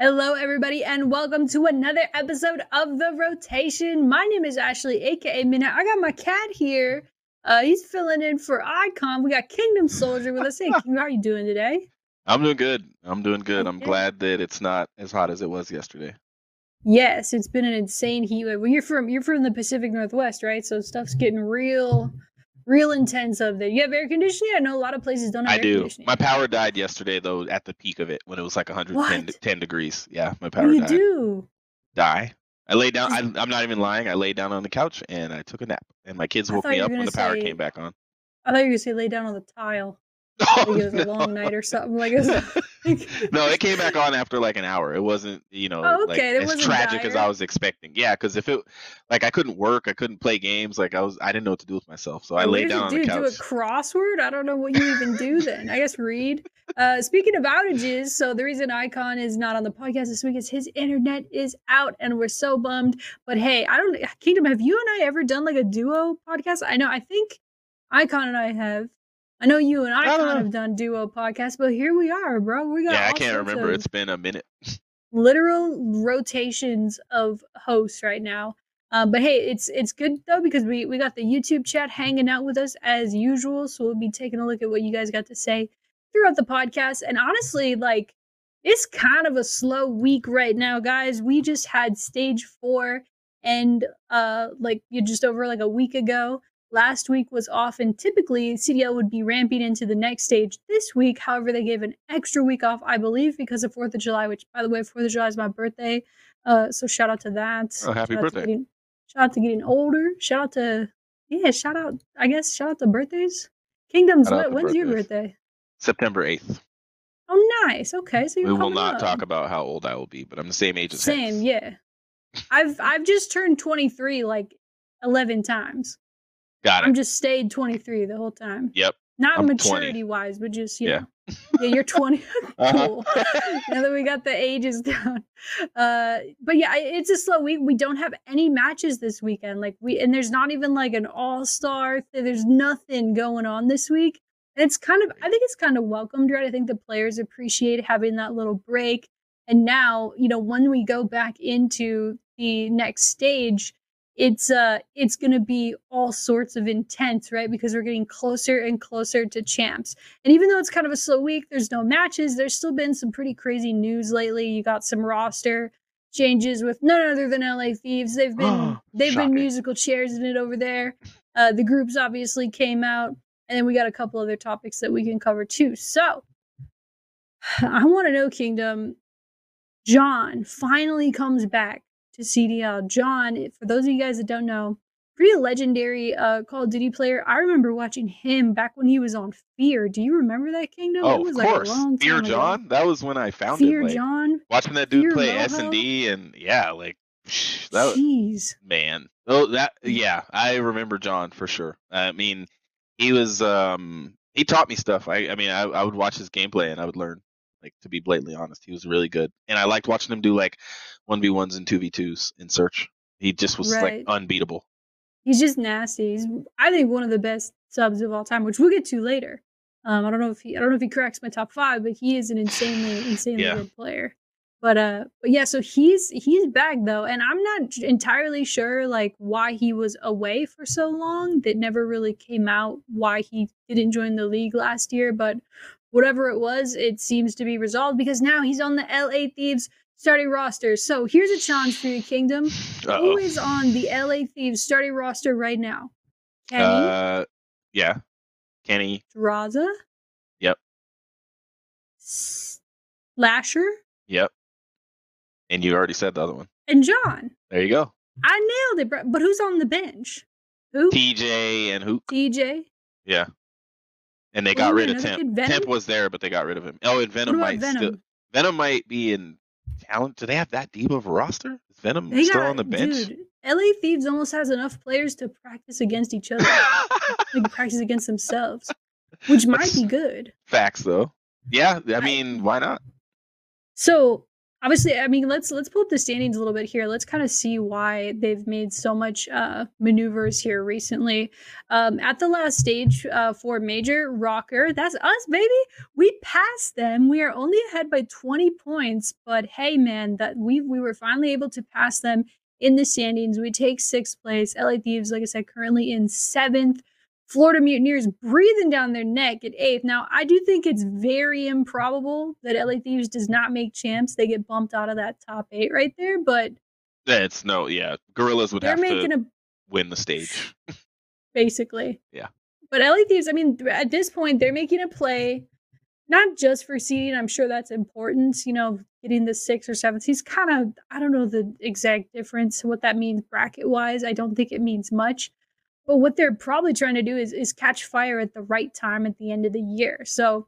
Hello, everybody, and welcome to another episode of The Rotation. My name is Ashley, aka MiDNiTE. I got my cat here. Uh, he's filling in for Icon. We got Kingdom Soldier with us. Hey, how are you doing today? I'm doing good. I'm doing good. I'm glad that it's not as hot as it was yesterday. Yes, it's been an insane heat wave. Well, you're from you're from the Pacific Northwest, right? So stuff's getting real, real intense up there. You have air conditioning? I know a lot of places don't have I do. My power died yesterday though at the peak of it when it was like 110 10 degrees. Yeah, my power you died. do? Die. I lay down. I, I'm not even lying. I lay down on the couch and I took a nap. And my kids woke me up when the power say- came back on. I thought you were gonna say lay down on the tile. Oh, Like it oh, was a long night or something. Like it was. no, it came back on after like an hour. It wasn't, you know, Oh, like okay, it as tragic as. I was expecting. Yeah, because if it, like, I couldn't work, I couldn't play games. Like, I was, I didn't know what to do with myself, so I What laid does it down do? Do a crossword? I don't know what you even do then. I guess read. Uh, speaking of outages, so the reason Icon is not on the podcast this week is his internet is out, and we're so bummed. But hey, I don't. Kingdom, have you and I ever done like a duo podcast? I know. I think Icon and I have. I know you and don't Icon know. have done duo podcasts, but here we are, bro. We got Yeah, I can't remember. It's been a minute. literal rotations of hosts right now. Um, but hey, it's it's good though because we we got the YouTube chat hanging out with us as usual. So we'll be taking a look at what you guys got to say throughout the podcast. And honestly, like it's kind of a slow week right now, guys. We just had stage four, and uh, like you just over like a week ago. Last week was off, and typically CDL would be ramping into the next stage this week. However, they gave an extra week off, I believe, because of Fourth of July. Which, by the way, Fourth of July is my birthday, uh, so shout out to that. Oh, happy Shout out birthday. getting- shout out to getting older. Shout out to yeah, shout out. I guess shout out to birthdays. Kingdoms. What, when's your birthday? September 8th. Oh, nice. Okay, so you're We will not up. talk about how old I will be, but I'm the same age as you. Same, yeah. I've I've just turned 23 like 11 times. Got I'm just stayed 23 the whole time. Yep. Not I'm 20. maturity wise, but just you Yeah. know. Yeah, you're 20. Uh-huh. now that we got the ages down. Uh but yeah, it's a slow week. We don't have any matches this weekend. Like we and there's not even like an all-star. th- There's nothing going on this week. And it's kind of I think it's kind of welcomed, right? I think the players appreciate having that little break. And now, you know, when we go back into the next stage, it's uh it's going to be all sorts of intense right? Because we're getting closer and closer to champs. And even though it's kind of a slow week there's no matches there's still been some pretty crazy news lately. You got some roster changes with none other than la thieves. They've been they've been musical chairs in it over there. Uh the groups obviously came out and then we got a couple other topics that we can cover too. So i want to know kingdom john finally comes back to CDL. John, for those of you guys that don't know, pretty legendary uh, Call of Duty player. I remember watching him back when he was on Fear. Do you remember that Kingdom? Oh, it was of like course. time Fear ago. John. That was when I found him. Fear it. Like, John. Watching that dude Fear play S and D, and yeah, like that. was- Jeez. man oh that yeah i remember john for sure i mean he was um he taught me stuff i i mean i, I would watch his gameplay and i would learn like to be blatantly honest he was really good and i liked watching him do like 1v1s and 2v2s in search he just was Right. like unbeatable He's just nasty. He's, I think, one of the best subs of all time, which we'll get to later. Um, I don't know if he, I don't know if he cracks my top five, but he is an insanely, insanely Yeah. good player. But uh, but yeah, so he's he's back though, and I'm not entirely sure like why he was away for so long. That never really came out why he didn't join the league last year. But whatever it was, it seems to be resolved because now he's on the LA Thieves starting roster. So here's a challenge for you, Kingdom. Uh-oh. Who is on the LA Thieves starting roster right now? Kenny, uh yeah kenny Drazah, Yep. Lasher, yep and you already said the other one and John. there you go I nailed it, bro. But who's on the bench? Who? tj and who? TJ. yeah and they got rid of temp temp was there but they got rid of him oh and venom might Venom? still Venom might be in talent. Do they have that deep of a roster? Is Venom They still got on the bench? dude. LA Thieves almost has enough players to practice against each other, like practice against themselves, which might be good. Facts though. Yeah, I I- mean, why not? So obviously, I mean, let's let's pull up the standings a little bit here. Let's kind of see why they've made so much uh, maneuvers here recently. Um, at the last stage uh, for Major rocker that's us, baby. We passed them. We are only ahead by 20 points, but hey, man, that we we were finally able to pass them in the standings. We take sixth place. LA Thieves, like I said, currently in seventh. Florida Mutineers breathing down their neck at eighth. Now, I do think it's very improbable that LA Thieves does not make champs. They get bumped out of that top eight right there, but it's no, yeah. Guerrillas would they're have making to a win the stage. basically. Yeah. But LA Thieves, I mean, at this point, they're making a play, not just for seeding. I'm sure that's important. You know, getting the six or seventh. He's kind of, I don't know the exact difference, what that means bracket wise. I don't think it means much. But what they're probably trying to do is is catch fire at the right time at the end of the year. So,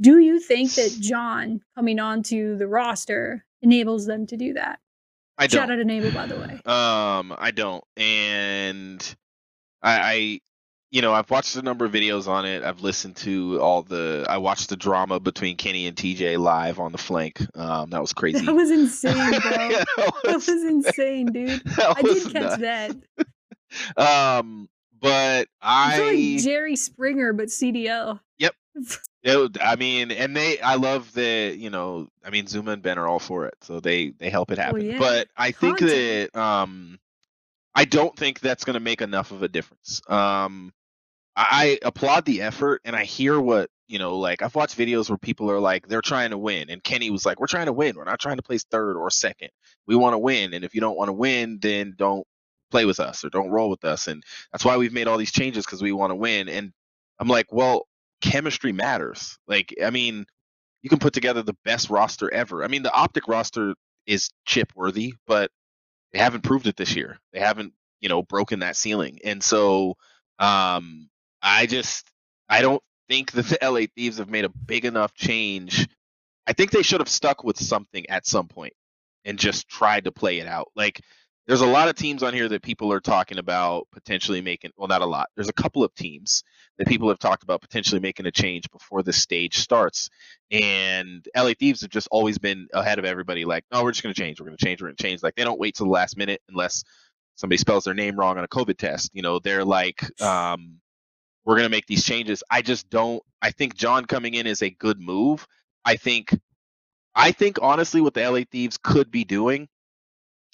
do you think that John coming onto the roster enables them to do that? I Shout don't. out enable, by the way. Um, I don't, and I, I, you know, I've watched a number of videos on it. I've listened to all the. I watched the drama between Kenny and TJ live on the flank. Um, that was crazy. That was insane, bro. Yeah, that was insane, dude. that I did catch nuts. that. Um, but I like Jerry Springer, but CDL. Yep. it, I mean, and they, I love the, you know, I mean, ZooMaa and Ben are all for it, so they they help it happen. yeah. But I think Content. that, um, I don't think that's going to make enough of a difference. Um, I, I applaud the effort, and I hear what you know. Like I've watched videos where people are like, they're trying to win, and Kenny was like, "We're trying to win. We're not trying to place third or second. We want to win, and if you don't want to win, then don't play with us or don't roll with us." And that's why we've made all these changes because we want to win. And I'm like, well, chemistry matters. Like, I mean, you can put together the best roster ever. I mean, the optic roster is chip worthy, but they haven't proved it this year. They haven't, you know, broken that ceiling. And so um I just I don't think that the LA Thieves have made a big enough change. I think they should have stuck with something at some point and just tried to play it out. Like there's a lot of teams on here that people are talking about potentially making well not a lot. There's a couple of teams that people have talked about potentially making a change before the stage starts. And LA Thieves have just always been ahead of everybody like, "No, we're just going to change. We're going to change. We're going to change." Like they don't wait till the last minute unless somebody spells their name wrong on a COVID test. You know, they're like um we're going to make these changes. I just don't I think John coming in is a good move. I think I think honestly what the LA Thieves could be doing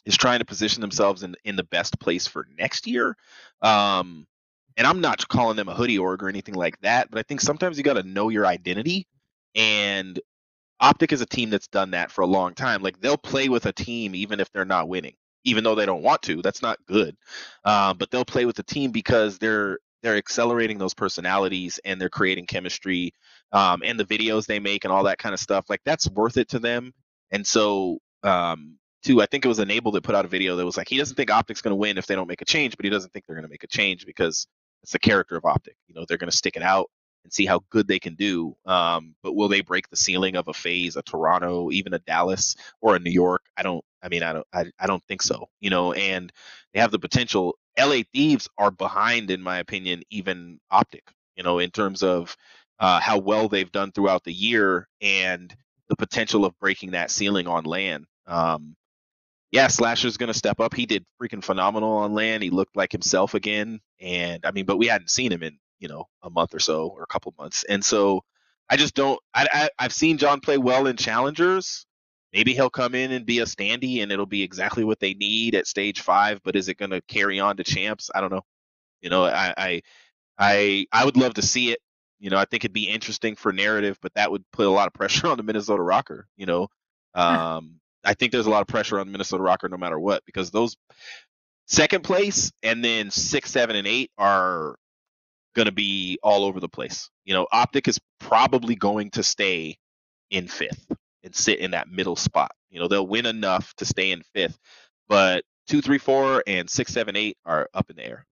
is trying to position themselves in in the best place for next year. Um, and I'm not calling them a hoodie org or anything like that, but I think sometimes you got to know your identity. And Optic is a team that's done that for a long time. Like they'll play with a team even if they're not winning, even though they don't want to. That's not good. Um, but they'll play with the team because they're they're accelerating those personalities and they're creating chemistry um, and the videos they make and all that kind of stuff. Like that's worth it to them. And so um, too. I think it was Enable that put out a video that was like he doesn't think Optic's going to win if they don't make a change, but he doesn't think they're going to make a change because it's the character of Optic. You know, they're going to stick it out and see how good they can do. Um, but will they break the ceiling of a FaZe, a Toronto, even a Dallas or a New York? I don't. I mean, I don't. I, I don't think so. You know, and they have the potential. LA Thieves are behind, in my opinion, even Optic. You know, in terms of uh, how well they've done throughout the year and the potential of breaking that ceiling on LAN. Um, yeah, Slasher's going to step up. He did freaking phenomenal on LAN. He looked like himself again. And I mean, but we hadn't seen him in, you know, a month or so or a couple months. And so I just don't, I, I, I've seen John play well in challengers. Maybe he'll come in and be a standee and it'll be exactly what they need at stage five, but is it going to carry on to champs? I don't know. You know, I, I, I, I would love to see it. You know, I think it'd be interesting for narrative, but that would put a lot of pressure on the Minnesota ROKKR. You know, um, I think there's a lot of pressure on Minnesota ROKKR no matter what because those second place and then six, seven, and eight are going to be all over the place. You know, Optic is probably going to stay in fifth and sit in that middle spot. You know, they'll win enough to stay in fifth, but two, three, four, and six, seven, eight are up in the air.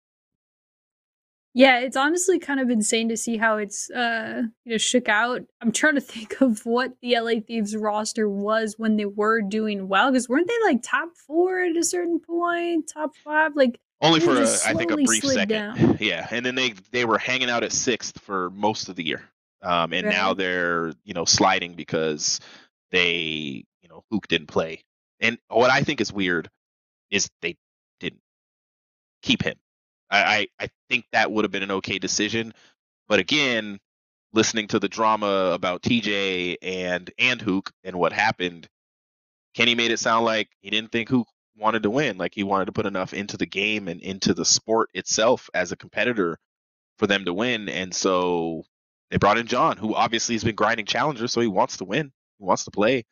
Yeah, it's honestly kind of insane to see how it's uh you know shook out. I'm trying to think of what the LA Thieves roster was when they were doing well because weren't they like top four at a certain point, top five? Like Only for a, I think a brief second. down. Yeah, and then they they were hanging out at sixth for most of the year, um, and now they're you know sliding because they you know know, didn't play. And what I think is weird is they didn't keep him. I, I, I think that would have been an okay decision. But again, listening to the drama about TJ and and Huke and what happened, Kenny made it sound like he didn't think Huke wanted to win. Like he wanted to put enough into the game and into the sport itself as a competitor for them to win. And so they brought in John, who obviously has been grinding challengers, so he wants to win. He wants to play,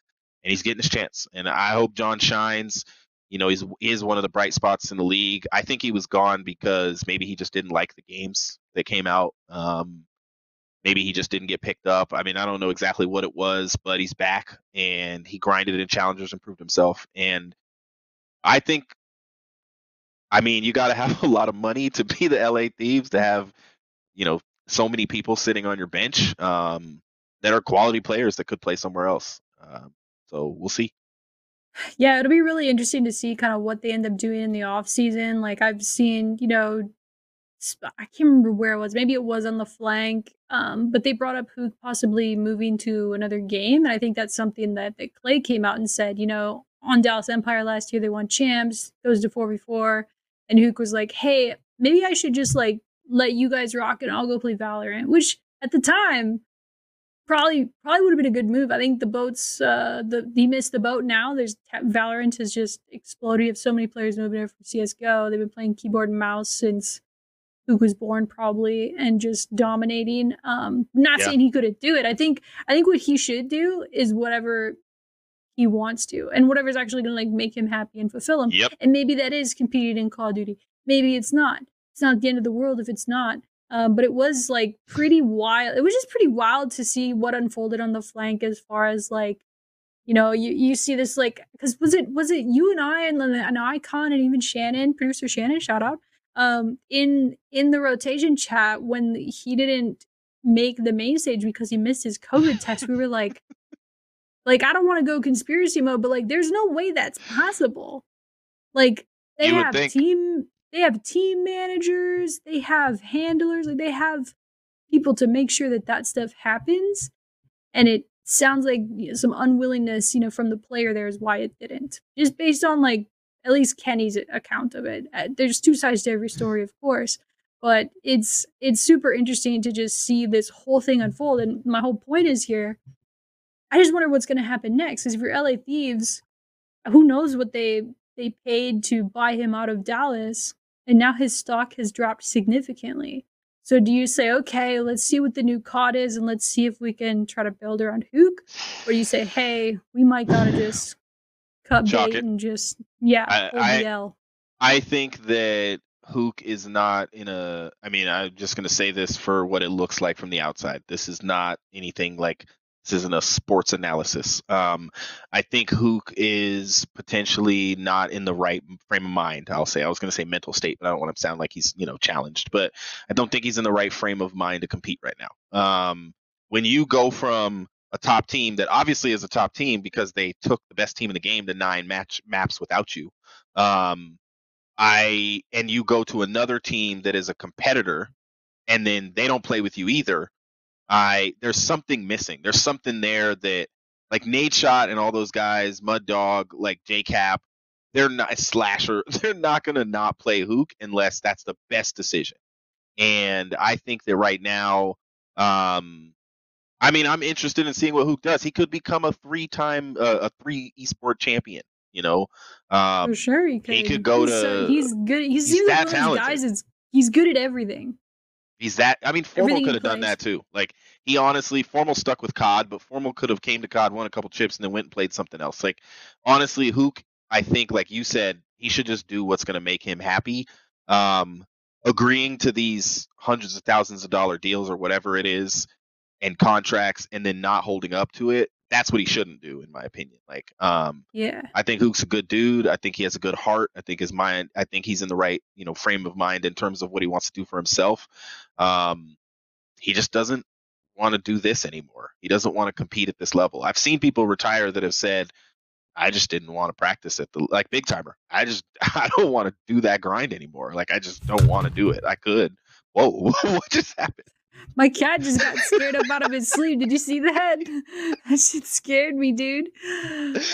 and he's getting his chance. And I hope John shines. You know, he's he is one of the bright spots in the league. I think he was gone because maybe he just didn't like the games that came out. Um, maybe he just didn't get picked up. I mean, I don't know exactly what it was, but he's back and he grinded in challengers and proved himself. And I think, I mean, you got to have a lot of money to be the LA Thieves to have, you know, so many people sitting on your bench um, that are quality players that could play somewhere else. Um, so we'll see. Yeah, it'll be really interesting to see kind of what they end up doing in the off season. Like I've seen, you know, I can't remember where it was. Maybe it was on the flank. Um, but they brought up who possibly moving to another game, and I think that's something that, that Clay came out and said. You know, on Dallas Empire last year, they won champs, goes to four v four, and Huke was like, "Hey, maybe I should just like let you guys rock and I'll go play Valorant." Which at the time probably probably would have been a good move. I think the boats, uh, the he missed the boat now. There's Valorant has just exploded. You have so many players moving over from CS:GO. They've been playing keyboard and mouse since who was born probably and just dominating. Um, not yeah. saying he couldn't do it. I think I think what he should do is whatever he wants to and whatever's actually going to like make him happy and fulfill him. Yep. And maybe that is competing in Call of Duty. Maybe it's not. It's not the end of the world if it's not. Um, but it was like pretty wild. It was just pretty wild to see what unfolded on the flank as far as like, you know, you, you see this like because was it was it you and I and an icon and even Shannon, producer Shannon, shout out, um, in in the rotation chat when he didn't make the main stage because he missed his COVID test. We were like, like I don't want to go conspiracy mode, but like, there's no way that's possible. Like they have team, they have team managers, they have handlers, like they have people to make sure that that stuff happens, and it sounds like some unwillingness, you know, from the player there is why it didn't. Just based on like at least Kenny's account of it. Uh, there's two sides to every story, of course, but it's it's super interesting to just see this whole thing unfold. And my whole point is here. I just wonder what's going to happen next. Because if you're LA Thieves, who knows what they they paid to buy him out of Dallas, and now his stock has dropped significantly. So do you say, okay, let's see what the new COD is, and let's see if we can try to build around Huke, or you say, hey, we might gotta just cut bait and just yeah, I, I, I think that Huke is not in a. I mean, I'm just to say this for what it looks like from the outside. This is not anything like. This isn't a sports analysis. Um, I think Huke is potentially not in the right frame of mind. I'll say. I was going to say mental state, but I don't want to sound like he's you know challenged. But I don't think he's in the right frame of mind to compete right now. Um, when you go from a top team that obviously is a top team because they took the best team in the game to nine match maps without you. Um, I and you go to another team that is a competitor, and then they don't play with you either. I there's something missing. There's something there that like Nadeshot and all those guys, Mud Dog, like JCap, they're not slasher. They're not gonna not play Huke unless that's the best decision. And I think that right now, um, I mean, I'm interested in seeing what Huke does. He could become a three-time, uh, a three esport champion. You know, um, for sure he could. He could go he's, to. Uh, he's good. He's, he's that talented. Guys, it's, he's good at everything. He's that. I mean, Formal could have done that too. Like he honestly, Formal stuck with COD, but Formal could have came to COD, won a couple chips, and then went and played something else. Like honestly, Huke, I think, like you said, he should just do what's going to make him happy. Um, agreeing to these hundreds of thousands of dollar deals or whatever it is and contracts and then not holding up to it that's what he shouldn't do in my opinion like um yeah. I think huke's a good dude i think he has a good heart i think his mind i think he's in the right you know frame of mind in terms of what he wants to do for himself um he just doesn't want to do this anymore he doesn't want to compete at this level. I've seen people retire that have said i just didn't want to practice at the like big timer i just i don't want to do that grind anymore like i just don't want to do it i could. Whoa what just happened My cat just got scared up out of his sleep. Did you see that? That shit scared me, dude.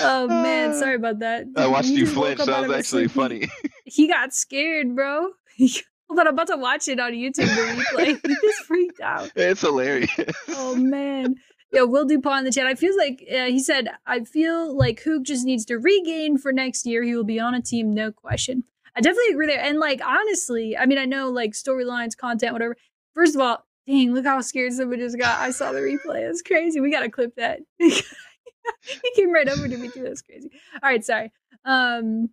Oh man, sorry about that. I watched you just woke flinch. That was actually sleep. He- funny. He got scared, bro. Hold on, I'm about to watch it on YouTube. The replay. He just freaked out. it's hilarious. Oh man. Yeah, Will Dupont in the chat. I feel like uh, he said, I feel like Huke just needs to regain for next year. He will be on a team, no question. I definitely agree there. And like honestly, I mean, I know like storylines, content, whatever. First of all, dang, look how scared somebody just got. I saw the replay. That's crazy. We gotta clip that. he came right over to me too. That's crazy. All right, sorry. Um,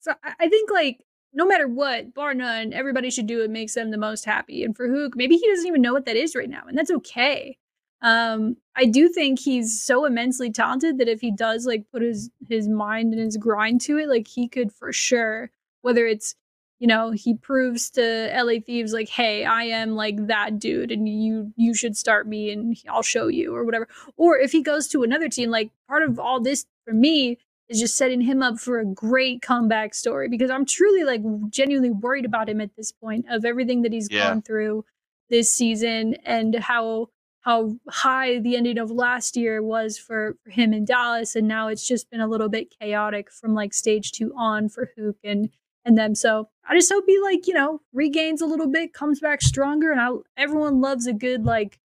so I, I think like no matter what, bar none, everybody should do what makes them the most happy. And for Huke, maybe he doesn't even know what that is right now, and that's okay. Um, I do think he's so immensely talented that if he does like put his his mind and his grind to it, like he could for sure. Whether it's you know he proves to LA Thieves like, hey, I am like that dude, and you you should start me, and I'll show you or whatever. Or if he goes to another team, like part of all this for me is just setting him up for a great comeback story because I'm truly like genuinely worried about him at this point of everything that he's Yeah. gone through this season and how how high the ending of last year was for, for him in Dallas and now it's just been a little bit chaotic from like stage 2 on for Huke and and them so I just hope he like you know regains a little bit comes back stronger and I everyone loves a good like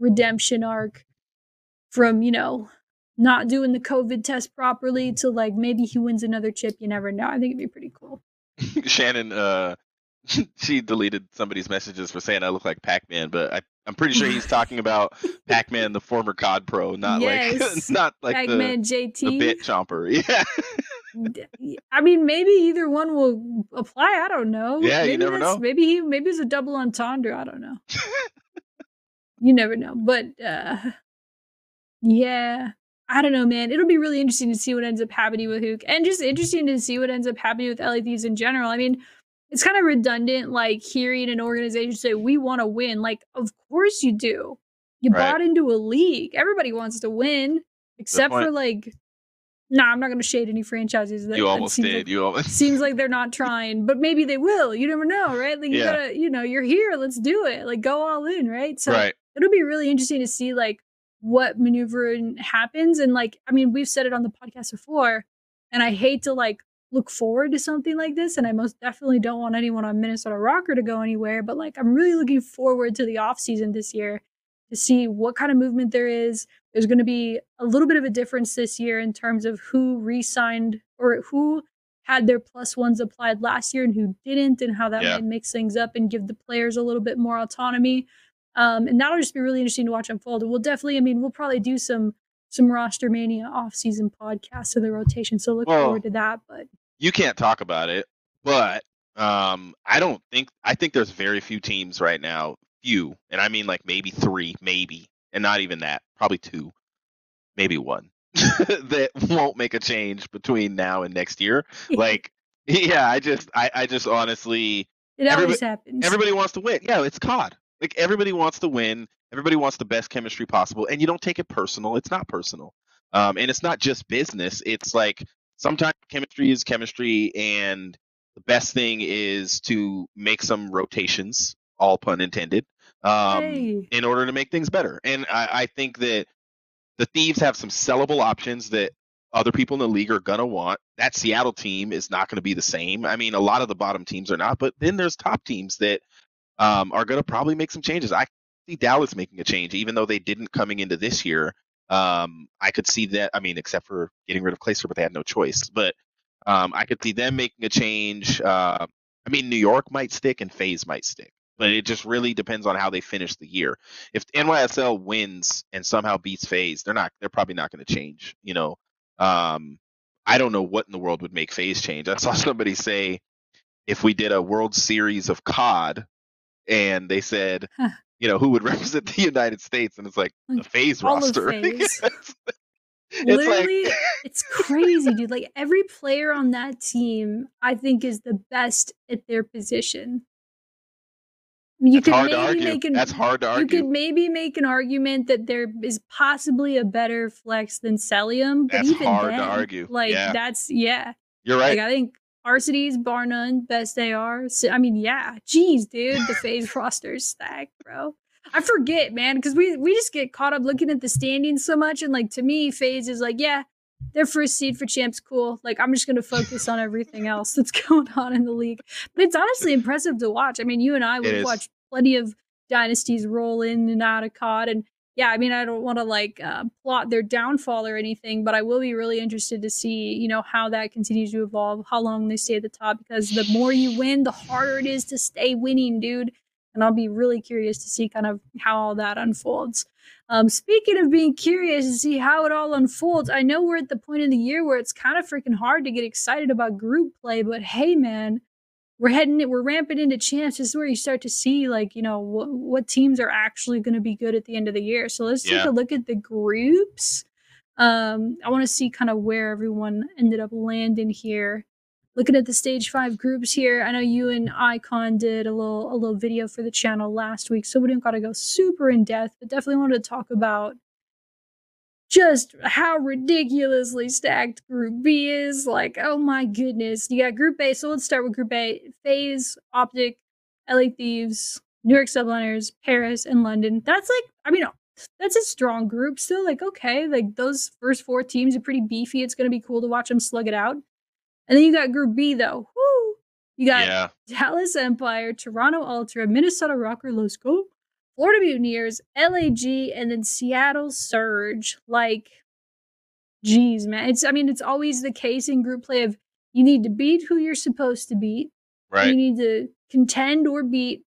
redemption arc from you know not doing the COVID test properly to like maybe he wins another chip. You never know. I think it'd be pretty cool. Shannon, uh, she deleted somebody's messages for saying I look like Pac-Man, but I, I'm pretty sure he's talking about Pac-Man, the former COD pro, not like Yes. not like the, Pac-Man JT. the bit chomper. Yeah, I mean, maybe either one will apply. I don't know. Yeah, you maybe never know. Maybe he maybe it's a double entendre. I don't know. you never know. But uh yeah. I don't know, man. It'll be really interesting to see what ends up happening with Huke. And just interesting to see what ends up happening with LA Thieves in general. I mean, it's kind of redundant, like hearing an organization say, We want to win. Like, of course you do. You Right. bought into a league. Everybody wants to win. Except for point. Like Nah, I'm not gonna shade any franchises that you almost did. like- you almost. seems like they're not trying, but maybe they will. You never know, right? Like you Yeah. gotta, you know, you're here, let's do it. Like go all in, right? So right. it'll be really interesting to see like what maneuvering happens. And like, I mean, we've said it on the podcast before, and I hate to like look forward to something like this. And I most definitely don't want anyone on Minnesota ROKKR to go anywhere. But like I'm really looking forward to the off season this year to see what kind of movement there is. There's going to be a little bit of a difference this year in terms of who re-signed or who had their plus ones applied last year and who didn't, and how that Yeah. might mix things up and give the players a little bit more autonomy. Um, and that'll just be really interesting to watch unfold. And we'll definitely, I mean, we'll probably do some some roster mania off-season podcasts of the rotation. So look Well, forward to that. But you can't talk about it, but um, I don't think I think there's very few teams right now, few, and I mean like maybe three, maybe, and not even that, probably two, maybe one, that won't make a change between now and next year. Like, yeah, I just, I, I just honestly, it always everybody- happens. everybody wants to win. Yeah, it's COD. Like everybody wants to win. Everybody wants the best chemistry possible, and you don't take it personal. It's not personal, um, and it's not just business. It's like sometimes chemistry is chemistry, and the best thing is to make some rotations, all pun intended, um, Hey. in order to make things better. And I, I think that the thieves have some sellable options that other people in the league are gonna want. That Seattle team is not gonna be the same. I mean, a lot of the bottom teams are not, but then there's top teams that um, are gonna probably make some changes. I see Dallas making a change, even though they didn't coming into this year. Um, I could see that. I mean, except for getting rid of Clayster, but they had no choice. But um, I could see them making a change. Uh, I mean, New York might stick and FaZe might stick, but it just really depends on how they finish the year. If NYSL wins and somehow beats FaZe, they're not. They're probably not going to change. You know, um, I don't know what in the world would make FaZe change. I saw somebody say if we did a World Series of COD, and they said, Huh. you know, who would represent the United States, and it's like the Like, all of roster. FaZe. it's Literally, like it's crazy, dude. Like every player on that team, I think, is the best at their position. You that's could hard to maybe argue. make an That's hard to argue. you could maybe make an argument that there is possibly a better flex than Cellium, but That's even hard to then, argue. like Yeah. that's yeah. You're right. Like I think Arcitys bar none best AR. So, I mean, yeah. Jeez, dude, the FaZe roster's stack, bro. I forget, man, because we we just get caught up looking at the standings so much, and like to me, FaZe is like, yeah, their first seed for champs, cool. Like I'm just gonna focus on everything else that's going on in the league. But it's honestly impressive to watch. I mean, you and I would watch plenty of dynasties roll in and out of COD, and yeah, I mean, I don't want to like uh, plot their downfall or anything, but I will be really interested to see, you know, how that continues to evolve, how long they stay at the top, because the more you win, the harder it is to stay winning, dude. And I'll be really curious to see kind of how all that unfolds. Um, speaking of being curious to see how it all unfolds, I know we're at the point in the year where it's kind of freaking hard to get excited about group play, but hey, man, we're heading it, we're ramping into champs. This is where you start to see like you know what, what teams are actually going to be good at the end of the year. So let's yeah. take a look at the groups. Um i want to see kind of where everyone ended up landing here looking at the stage five groups here i know you and icon did a little a little video for the channel last week so we didn't got to go super in depth but definitely wanted to talk about just how ridiculously stacked Group B is. Like, oh my goodness. You got Group A. So let's start with Group A FaZe, Optic, LA Thieves, New York Subliners, Paris, and London. That's like, I mean, that's a strong group still. Like, okay, like those first four teams are pretty beefy. It's going to be cool to watch them slug it out. And then you got Group B, though. Woo! You got yeah. Dallas Empire, Toronto Ultra, Minnesota ROKKR, let's go, Florida Mutineers, LAG, and then Seattle Surge. Like, geez, man. It's I mean, it's always the case in group play of you need to beat who you're supposed to beat. Right. You need to contend or beat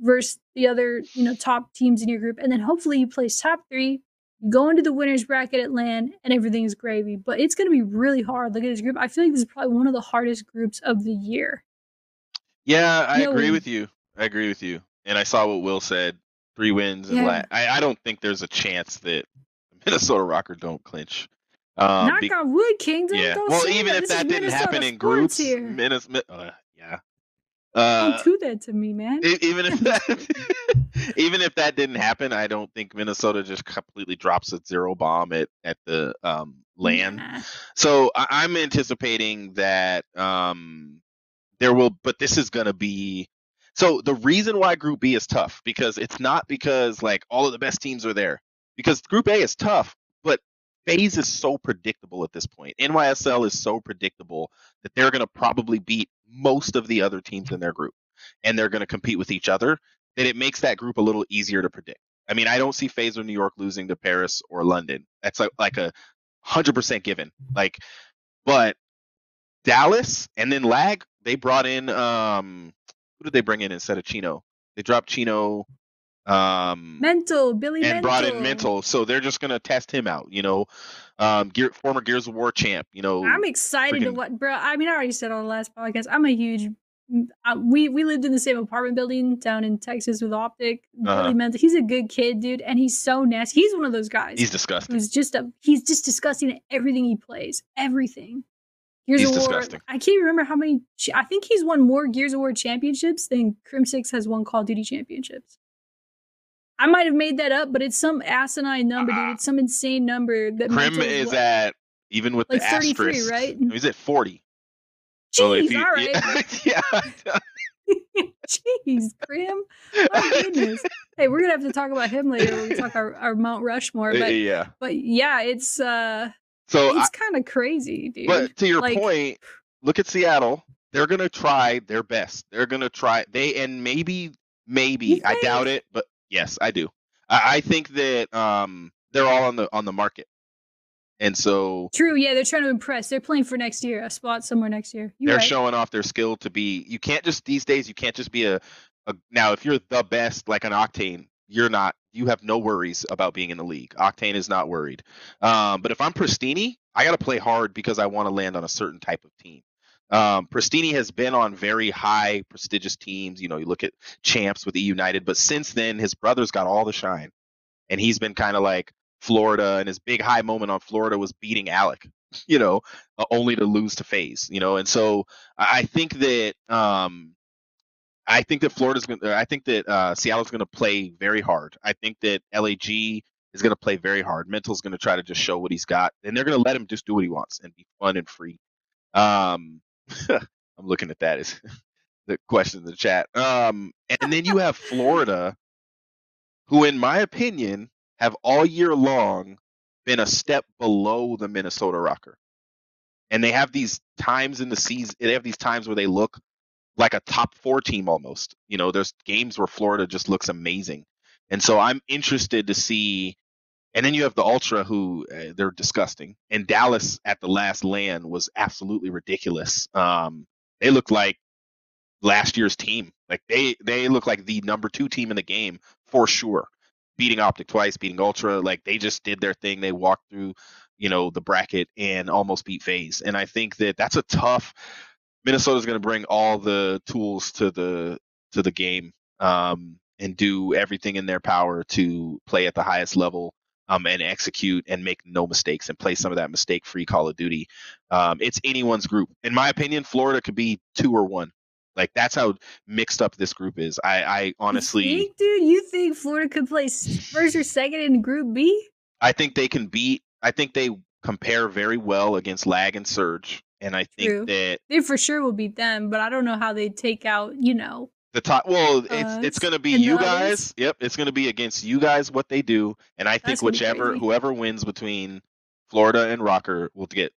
versus the other, you know, top teams in your group. And then hopefully you place top three, you go into the winners bracket at LAN, and everything's gravy. But it's gonna be really hard. Look at this group. I feel like this is probably one of the hardest groups of the year. Yeah, I agree with you. I agree with you. And I saw what Will said three wins and yeah. I, I don't think there's a chance that Minnesota ROKKR don't clinch. Um, Knock be- on wood, Kingdom. Yeah. well, even if that didn't happen in groups. Minnesota, uh, yeah. Uh, don't do that to me, man. even if that, even if that didn't happen, I don't think Minnesota just completely drops a zero bomb at at the um, LAN. Yeah. So I, am anticipating that um, there will, but this is going to be so the reason why Group B is tough because it's not because like all of the best teams are there. Because Group A is tough, FaZe is so predictable at this point. NYSL is so predictable that they're going to probably beat most of the other teams in their group, and they're going to compete with each other. That it makes that group a little easier to predict. I mean, I don't see FaZe or New York losing to Paris or London. That's like like a hundred percent given. Like, but Dallas and then Lag, they brought in um who did they bring in instead of Chino? They dropped Chino. Um, Mental Billy and Mental. brought in Mental, so they're just gonna test him out. You know, um, Gear, former Gears of War champ. You know, I'm excited freaking... to what, bro. I mean, I already said on the last podcast, I'm a huge. Uh, we we lived in the same apartment building down in Texas with Optic. Uh-huh. Billy Mental, he's a good kid, dude, and he's so nasty. He's one of those guys. He's disgusting. He's just a he's just disgusting at everything he plays. Everything. Gears he's of disgusting. War. I can't remember how many. I think he's won more Gears of War championships than Crimsix has won Call of Duty championships. I might have made that up, but it's some asinine number, uh, dude. It's some insane number that Crim is what? at even with like the 33, asterisk, right? He's at forty. Jeez, so you, all right. yeah. Jeez, Crim. My goodness. hey, we're gonna have to talk about him later when we talk our, our Mount Rushmore. But yeah, but yeah, it's uh so it's kind of crazy, dude. But to your like, point, look at Seattle. They're gonna try their best. They're gonna try they and maybe maybe I doubt it, but yes, I do. I, I think that um they're all on the on the market. And so True, yeah, they're trying to impress. They're playing for next year, a spot somewhere next year. You're they're right. showing off their skill to be you can't just these days you can't just be a, a now if you're the best like an octane, you're not you have no worries about being in the league. Octane is not worried. Um, but if I'm Prestinni, I got to play hard because I want to land on a certain type of team. Um, has been on very high prestigious teams. You know, you look at champs with E United, but since then his brother's got all the shine, and he's been kind of like Florida. And his big high moment on Florida was beating Alec. You know, uh, only to lose to FaZe. You know, and so I think that um, I think that Florida's going. I think that uh, Seattle's going to play very hard. I think that LAG is going to play very hard. Mental's going to try to just show what he's got, and they're going to let him just do what he wants and be fun and free. Um, I'm looking at that as the question in the chat. Um, and then you have Florida, who, in my opinion, have all year long been a step below the Minnesota ROKKR. And they have these times in the season, they have these times where they look like a top four team almost. You know, there's games where Florida just looks amazing. And so I'm interested to see. And then you have the Ultra, who uh, they're disgusting. And Dallas at the last LAN was absolutely ridiculous. Um, they looked like last year's team. Like they they look like the number two team in the game for sure. Beating Optic twice, beating Ultra, like they just did their thing. They walked through, you know, the bracket and almost beat FaZe. And I think that that's a tough. Minnesota's going to bring all the tools to the to the game um, and do everything in their power to play at the highest level um, and execute and make no mistakes and play some of that mistake free Call of Duty. Um, it's anyone's group. In my opinion, Florida could be two or one. Like that's how mixed up this group is. I, I honestly, you think, dude, you think Florida could play first or second in Group B? I think they can beat. I think they compare very well against Lag and Surge, and I think True. that they for sure will beat them. But I don't know how they take out, you know, the top. Well, it's it's going to be you guys. Yep, it's going to be against you guys what they do, and I think whichever whoever wins between Florida and Rocker will get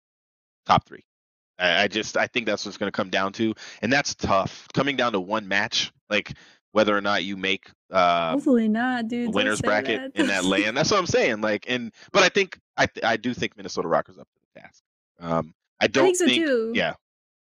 top three. I, just I think that's what's going to come down to, and that's tough. Coming down to one match, like whether or not you make uh hopefully not dude winners bracket that. in that LAN that's what i'm saying like and but i think i i do think minnesota ROKKR's up to the task um i don't I think, so think, too. yeah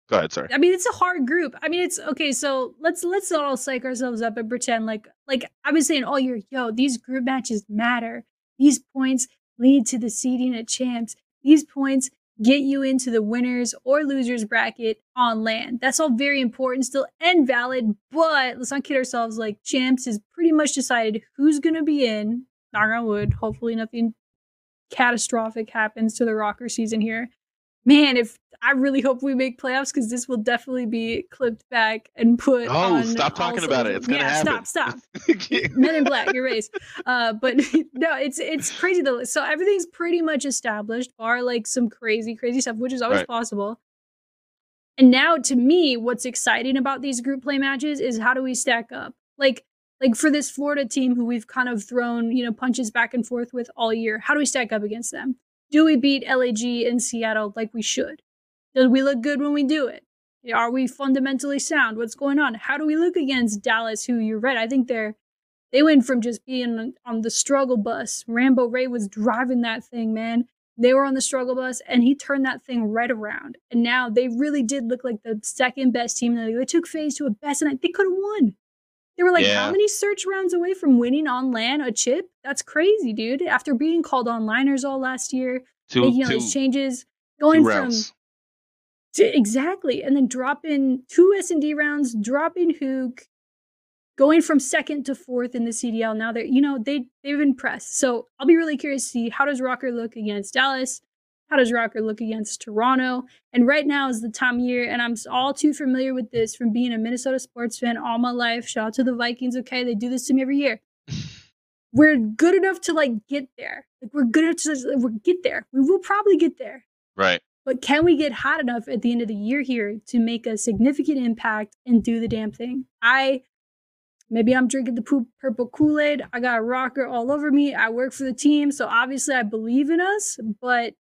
go ahead sorry i mean it's a hard group i mean it's okay so let's let's all psych ourselves up and pretend like like i've been saying all year yo these group matches matter these points lead to the seeding at champs these points get you into the winners or losers bracket on LAN. That's all very important still and valid, but let's not kid ourselves. Like champs is pretty much decided who's gonna be in. Knock on wood. Hopefully nothing catastrophic happens to the ROKKR season here man, if I really hope we make playoffs because this will definitely be clipped back and put. Oh, stop talking about it! It's gonna yeah, happen. Stop, stop. Men in Black, your race. Uh, but no, it's it's crazy though. So everything's pretty much established, bar like some crazy, crazy stuff, which is always right. possible. And now, to me, what's exciting about these group play matches is how do we stack up? Like, like for this Florida team who we've kind of thrown, you know, punches back and forth with all year. How do we stack up against them? Do we beat LAG in Seattle like we should? Do we look good when we do it? Are we fundamentally sound? What's going on? How do we look against Dallas, who you're right? I think they're they went from just being on the struggle bus. Rambo Ray was driving that thing, man. They were on the struggle bus and he turned that thing right around. And now they really did look like the second best team in the league. They took FaZe to a best and they could have won. They were like, yeah. how many search rounds away from winning on LAN a chip? That's crazy, dude. After being called onliners all last year, two, making all these changes, going from to, exactly, and then dropping two S and D rounds, dropping Huke, going from second to fourth in the CDL. Now they're, you know, they they've impressed. So I'll be really curious to see how does ROKKR look against Dallas. How does ROKKR look against Toronto? And right now is the time of year, and I'm all too familiar with this from being a Minnesota sports fan all my life. Shout out to the Vikings, okay? They do this to me every year. we're good enough to like get there. Like we're good enough to we get there. We will probably get there. Right. But can we get hot enough at the end of the year here to make a significant impact and do the damn thing? I maybe I'm drinking the poop purple Kool-Aid. I got a ROKKR all over me. I work for the team, so obviously I believe in us, but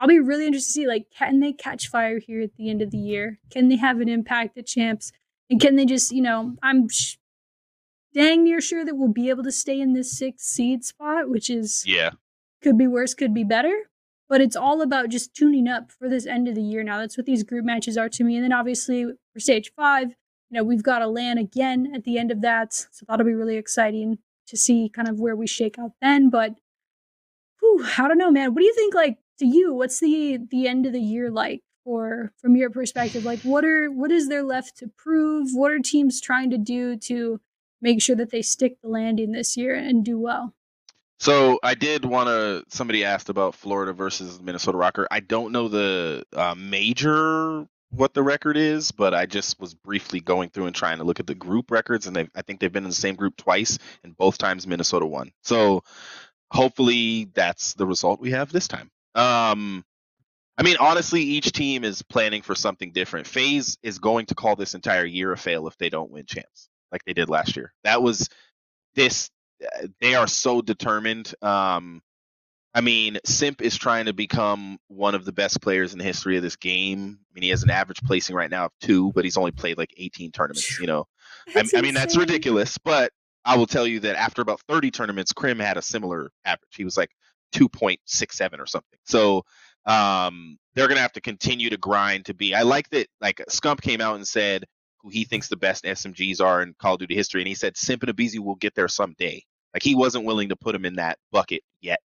I'll be really interested to see like can they catch fire here at the end of the year? Can they have an impact at champs? And can they just, you know, I'm sh- dang near sure that we'll be able to stay in this sixth seed spot, which is yeah, could be worse, could be better. But it's all about just tuning up for this end of the year now. That's what these group matches are to me. And then obviously for stage five, you know, we've got a LAN again at the end of that. So that'll be really exciting to see kind of where we shake out then. But whew, I don't know, man. What do you think like to you, what's the the end of the year like for from your perspective? Like what are what is there left to prove? What are teams trying to do to make sure that they stick the landing this year and do well? So I did want to. Somebody asked about Florida versus Minnesota ROKKR. I don't know the uh, major what the record is, but I just was briefly going through and trying to look at the group records, and I think they've been in the same group twice, and both times Minnesota won. So hopefully that's the result we have this time. Um, I mean, honestly, each team is planning for something different. FaZe is going to call this entire year a fail if they don't win champs like they did last year. That was this they are so determined. Um, I mean, Simp is trying to become one of the best players in the history of this game. I mean, he has an average placing right now of two, but he's only played like 18 tournaments. You know, I, I, mean, that's ridiculous. But I will tell you that after about 30 tournaments, Crim had a similar average. He was like 2.67 or something. So um, they're gonna have to continue to grind to be. I like that. Like Scump came out and said who he thinks the best SMGs are in Call of Duty history, and he said Simp and aBeZy will get there someday. Like he wasn't willing to put him in that bucket yet.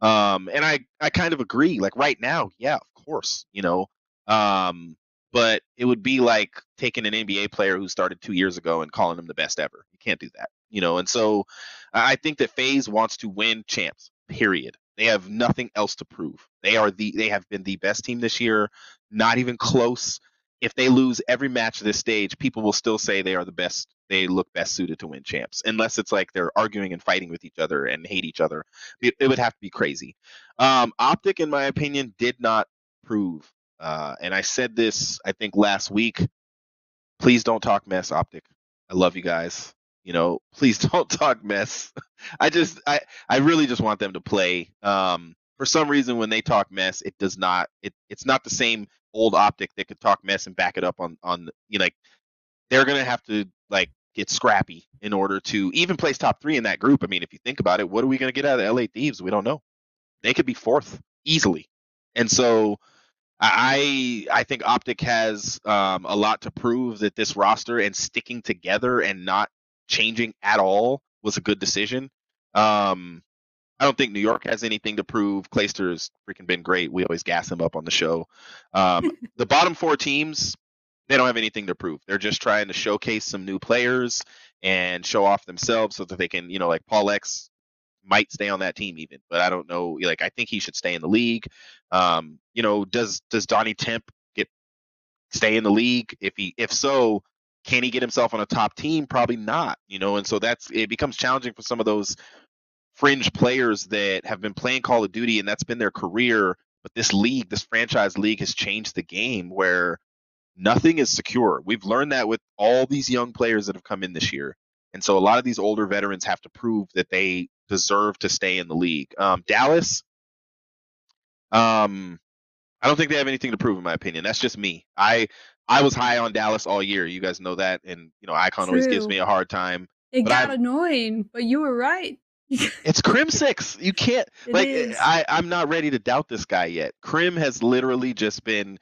Um, and I I kind of agree. Like right now, yeah, of course, you know. Um, but it would be like taking an NBA player who started two years ago and calling him the best ever. You can't do that, you know. And so I think that FaZe wants to win champs. Period. They have nothing else to prove. They are the they have been the best team this year, not even close. If they lose every match of this stage, people will still say they are the best. They look best suited to win champs, unless it's like they're arguing and fighting with each other and hate each other. It, it would have to be crazy. Um, Optic, in my opinion, did not prove. Uh, and I said this, I think last week. Please don't talk mess, Optic. I love you guys you know, please don't talk mess. I just I I really just want them to play. Um for some reason when they talk mess, it does not it it's not the same old optic that could talk mess and back it up on on you know, like they're going to have to like get scrappy in order to even place top 3 in that group. I mean, if you think about it, what are we going to get out of LA Thieves? We don't know. They could be fourth easily. And so I I think Optic has um, a lot to prove that this roster and sticking together and not changing at all was a good decision. Um, I don't think New York has anything to prove. Clayster has freaking been great. We always gas him up on the show. Um, the bottom four teams, they don't have anything to prove. They're just trying to showcase some new players and show off themselves so that they can, you know, like Paul X might stay on that team even, but I don't know. Like I think he should stay in the league. Um, you know, does does Donnie Temp get stay in the league? If he if so, can he get himself on a top team? Probably not, you know, and so that's it becomes challenging for some of those fringe players that have been playing Call of Duty and that's been their career. But this league, this franchise league has changed the game where nothing is secure. We've learned that with all these young players that have come in this year. And so a lot of these older veterans have to prove that they deserve to stay in the league. Um, Dallas, um, I don't think they have anything to prove, in my opinion. That's just me. I I was high on Dallas all year. You guys know that, and you know Icon True. always gives me a hard time. It got I, annoying, but you were right. it's Crimsix. You can't it like is. I I'm not ready to doubt this guy yet. Crim has literally just been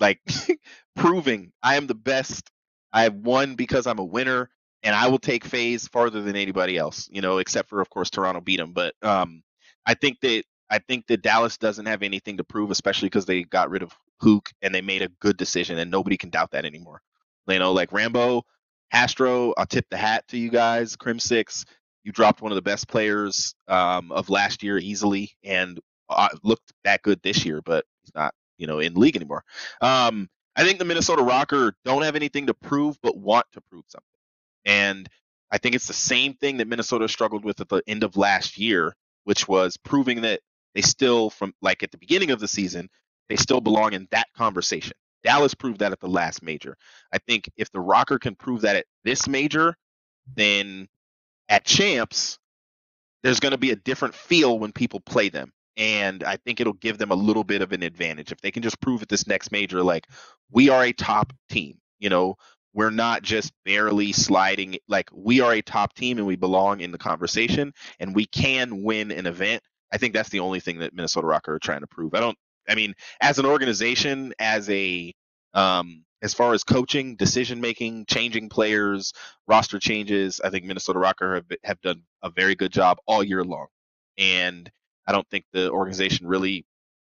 like proving I am the best. I have won because I'm a winner, and I will take FaZe farther than anybody else. You know, except for of course Toronto beat him. But um, I think that I think that Dallas doesn't have anything to prove, especially because they got rid of Huke and they made a good decision, and nobody can doubt that anymore. You know, like Rambo, Astro, I'll tip the hat to you guys. Crimsix. you dropped one of the best players um, of last year easily, and uh, looked that good this year, but he's not, you know, in league anymore. Um, I think the Minnesota ROKKR don't have anything to prove, but want to prove something, and I think it's the same thing that Minnesota struggled with at the end of last year, which was proving that they still from like at the beginning of the season they still belong in that conversation. Dallas proved that at the last major. I think if the ROKKR can prove that at this major then at champs there's going to be a different feel when people play them. And i think it'll give them a little bit of an advantage. If they can just prove at this next major like we are a top team you know? We're not just barely sliding like we are a top team and we belong in the conversation and we can win an event. I think that's the only thing that Minnesota ROKKR are trying to prove. I don't. I mean, as an organization, as a um, as far as coaching, decision making, changing players, roster changes, I think Minnesota ROKKR have have done a very good job all year long. And I don't think the organization really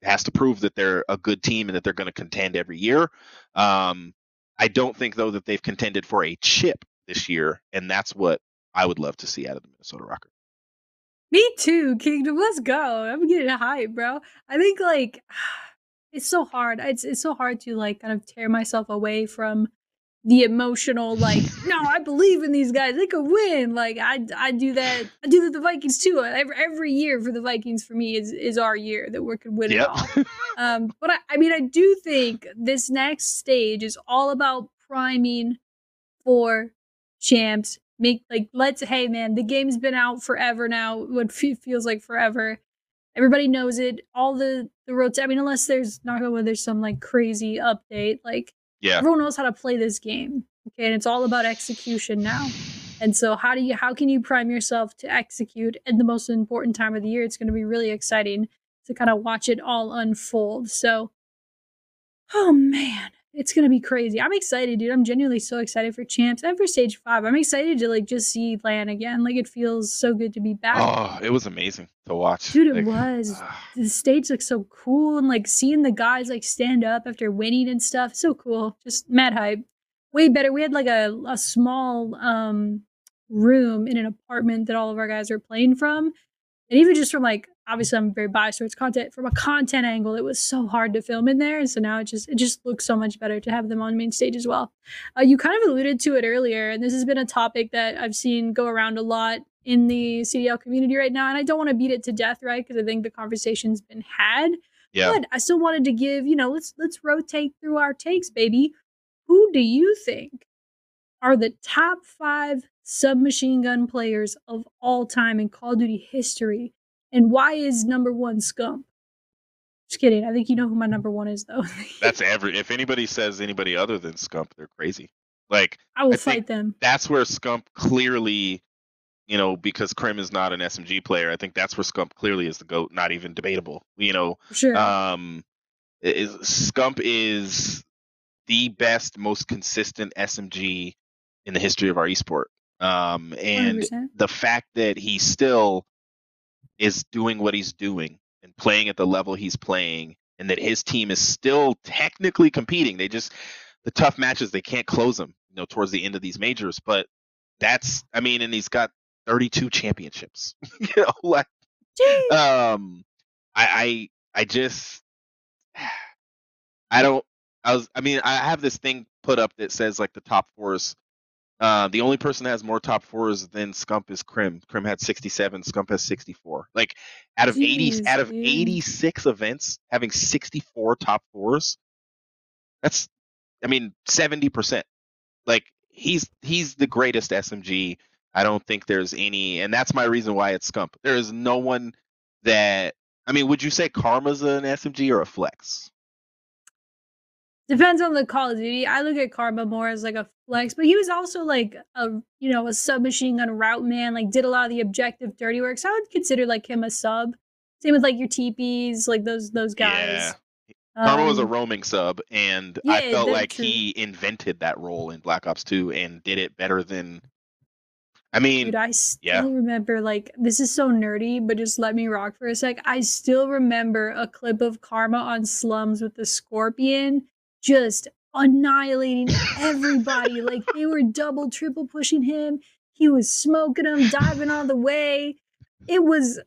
has to prove that they're a good team and that they're going to contend every year. Um, I don't think though that they've contended for a chip this year, and that's what I would love to see out of the Minnesota ROKKR. Me too, Kingdom. Let's go. I'm getting hype, bro. I think like it's so hard. It's it's so hard to like kind of tear myself away from the emotional like no i believe in these guys they could win like i i do that i do that the vikings too every, every year for the vikings for me is is our year that we could win yep. it all um but I, I mean i do think this next stage is all about priming for champs make like let's hey man, the game's been out forever now. What feels like forever. Everybody knows it. All the the roads. I mean, unless there's not gonna there's some like crazy update. Like Yeah. everyone knows how to play this game. Okay, and it's all about execution now. And so how do you how can you prime yourself to execute at the most important time of the year? It's going to be really exciting to kind of watch it all unfold. So oh man, it's going to be crazy. I'm excited, dude. I'm genuinely so excited for champs and for stage 5. I'm excited to like just see LAN again. Like it feels so good to be back. Oh, it was amazing to watch. Dude, it Like, was. ah, The stage looks so cool and like seeing the guys like stand up after winning and stuff. So cool. Just mad hype. Way better. We had like a, a small um room in an apartment that all of our guys were playing from. And even just from like obviously I'm very biased towards content. From a content angle, it was so hard to film in there. And so now it just it just looks so much better to have them on main stage as well. Uh, you kind of alluded to it earlier, and this has been a topic that I've seen go around a lot in the CDL community right now. And I don't want to beat it to death, right? Because I think the conversation's been had. yeah. But I still wanted to give, you know, let's let's rotate through our takes, baby. Who do you think are the top five submachine gun players of all time in Call of Duty history? And why is number one Scump? Just kidding. I think you know who my number one is, though. That's every. If anybody says anybody other than Scump, they're crazy. Like I will I fight them. that's where Scump clearly, you know, because Crim is not an SMG player. I think that's where Scump clearly is the goat. Not even debatable. You know, sure. um, is Scump is the best, most consistent SMG in the history of our esport. Um, and 100%. the fact that he still is doing what he's doing and playing at the level he's playing and that his team is still technically competing they just the tough matches they can't close them you know towards the end of these majors but that's i mean and he's got 32 championships you know like Jeez. um i i i just i don't i was i mean i have this thing put up that says like the top fours uh, the only person that has more top fours than Scump is Crim. Crim had 67. Scump has 64. Like out of 80, Jeez, out of dude. 86 events, having 64 top fours, that's, I mean, 70 percent. Like he's he's the greatest SMG. I don't think there's any, and that's my reason why it's Scump. There is no one that. I mean, would you say Karma's an SMG or a flex? Depends on the Call of Duty. I look at Karma more as like a flex, but he was also like a you know a submachine gun route man. Like did a lot of the objective dirty work. So I would consider like him a sub. Same with like your TPs, like those those guys. Yeah, Karma was a Um, roaming sub, and I felt like true. he invented that role in Black Ops 2 and did it better than. I mean, Dude, I still yeah. remember like this is so nerdy, but just let me rock for a sec. I still remember a clip of Karma on slums with the scorpion just annihilating everybody. like they were double, triple pushing him. He was smoking them, diving all the way. It was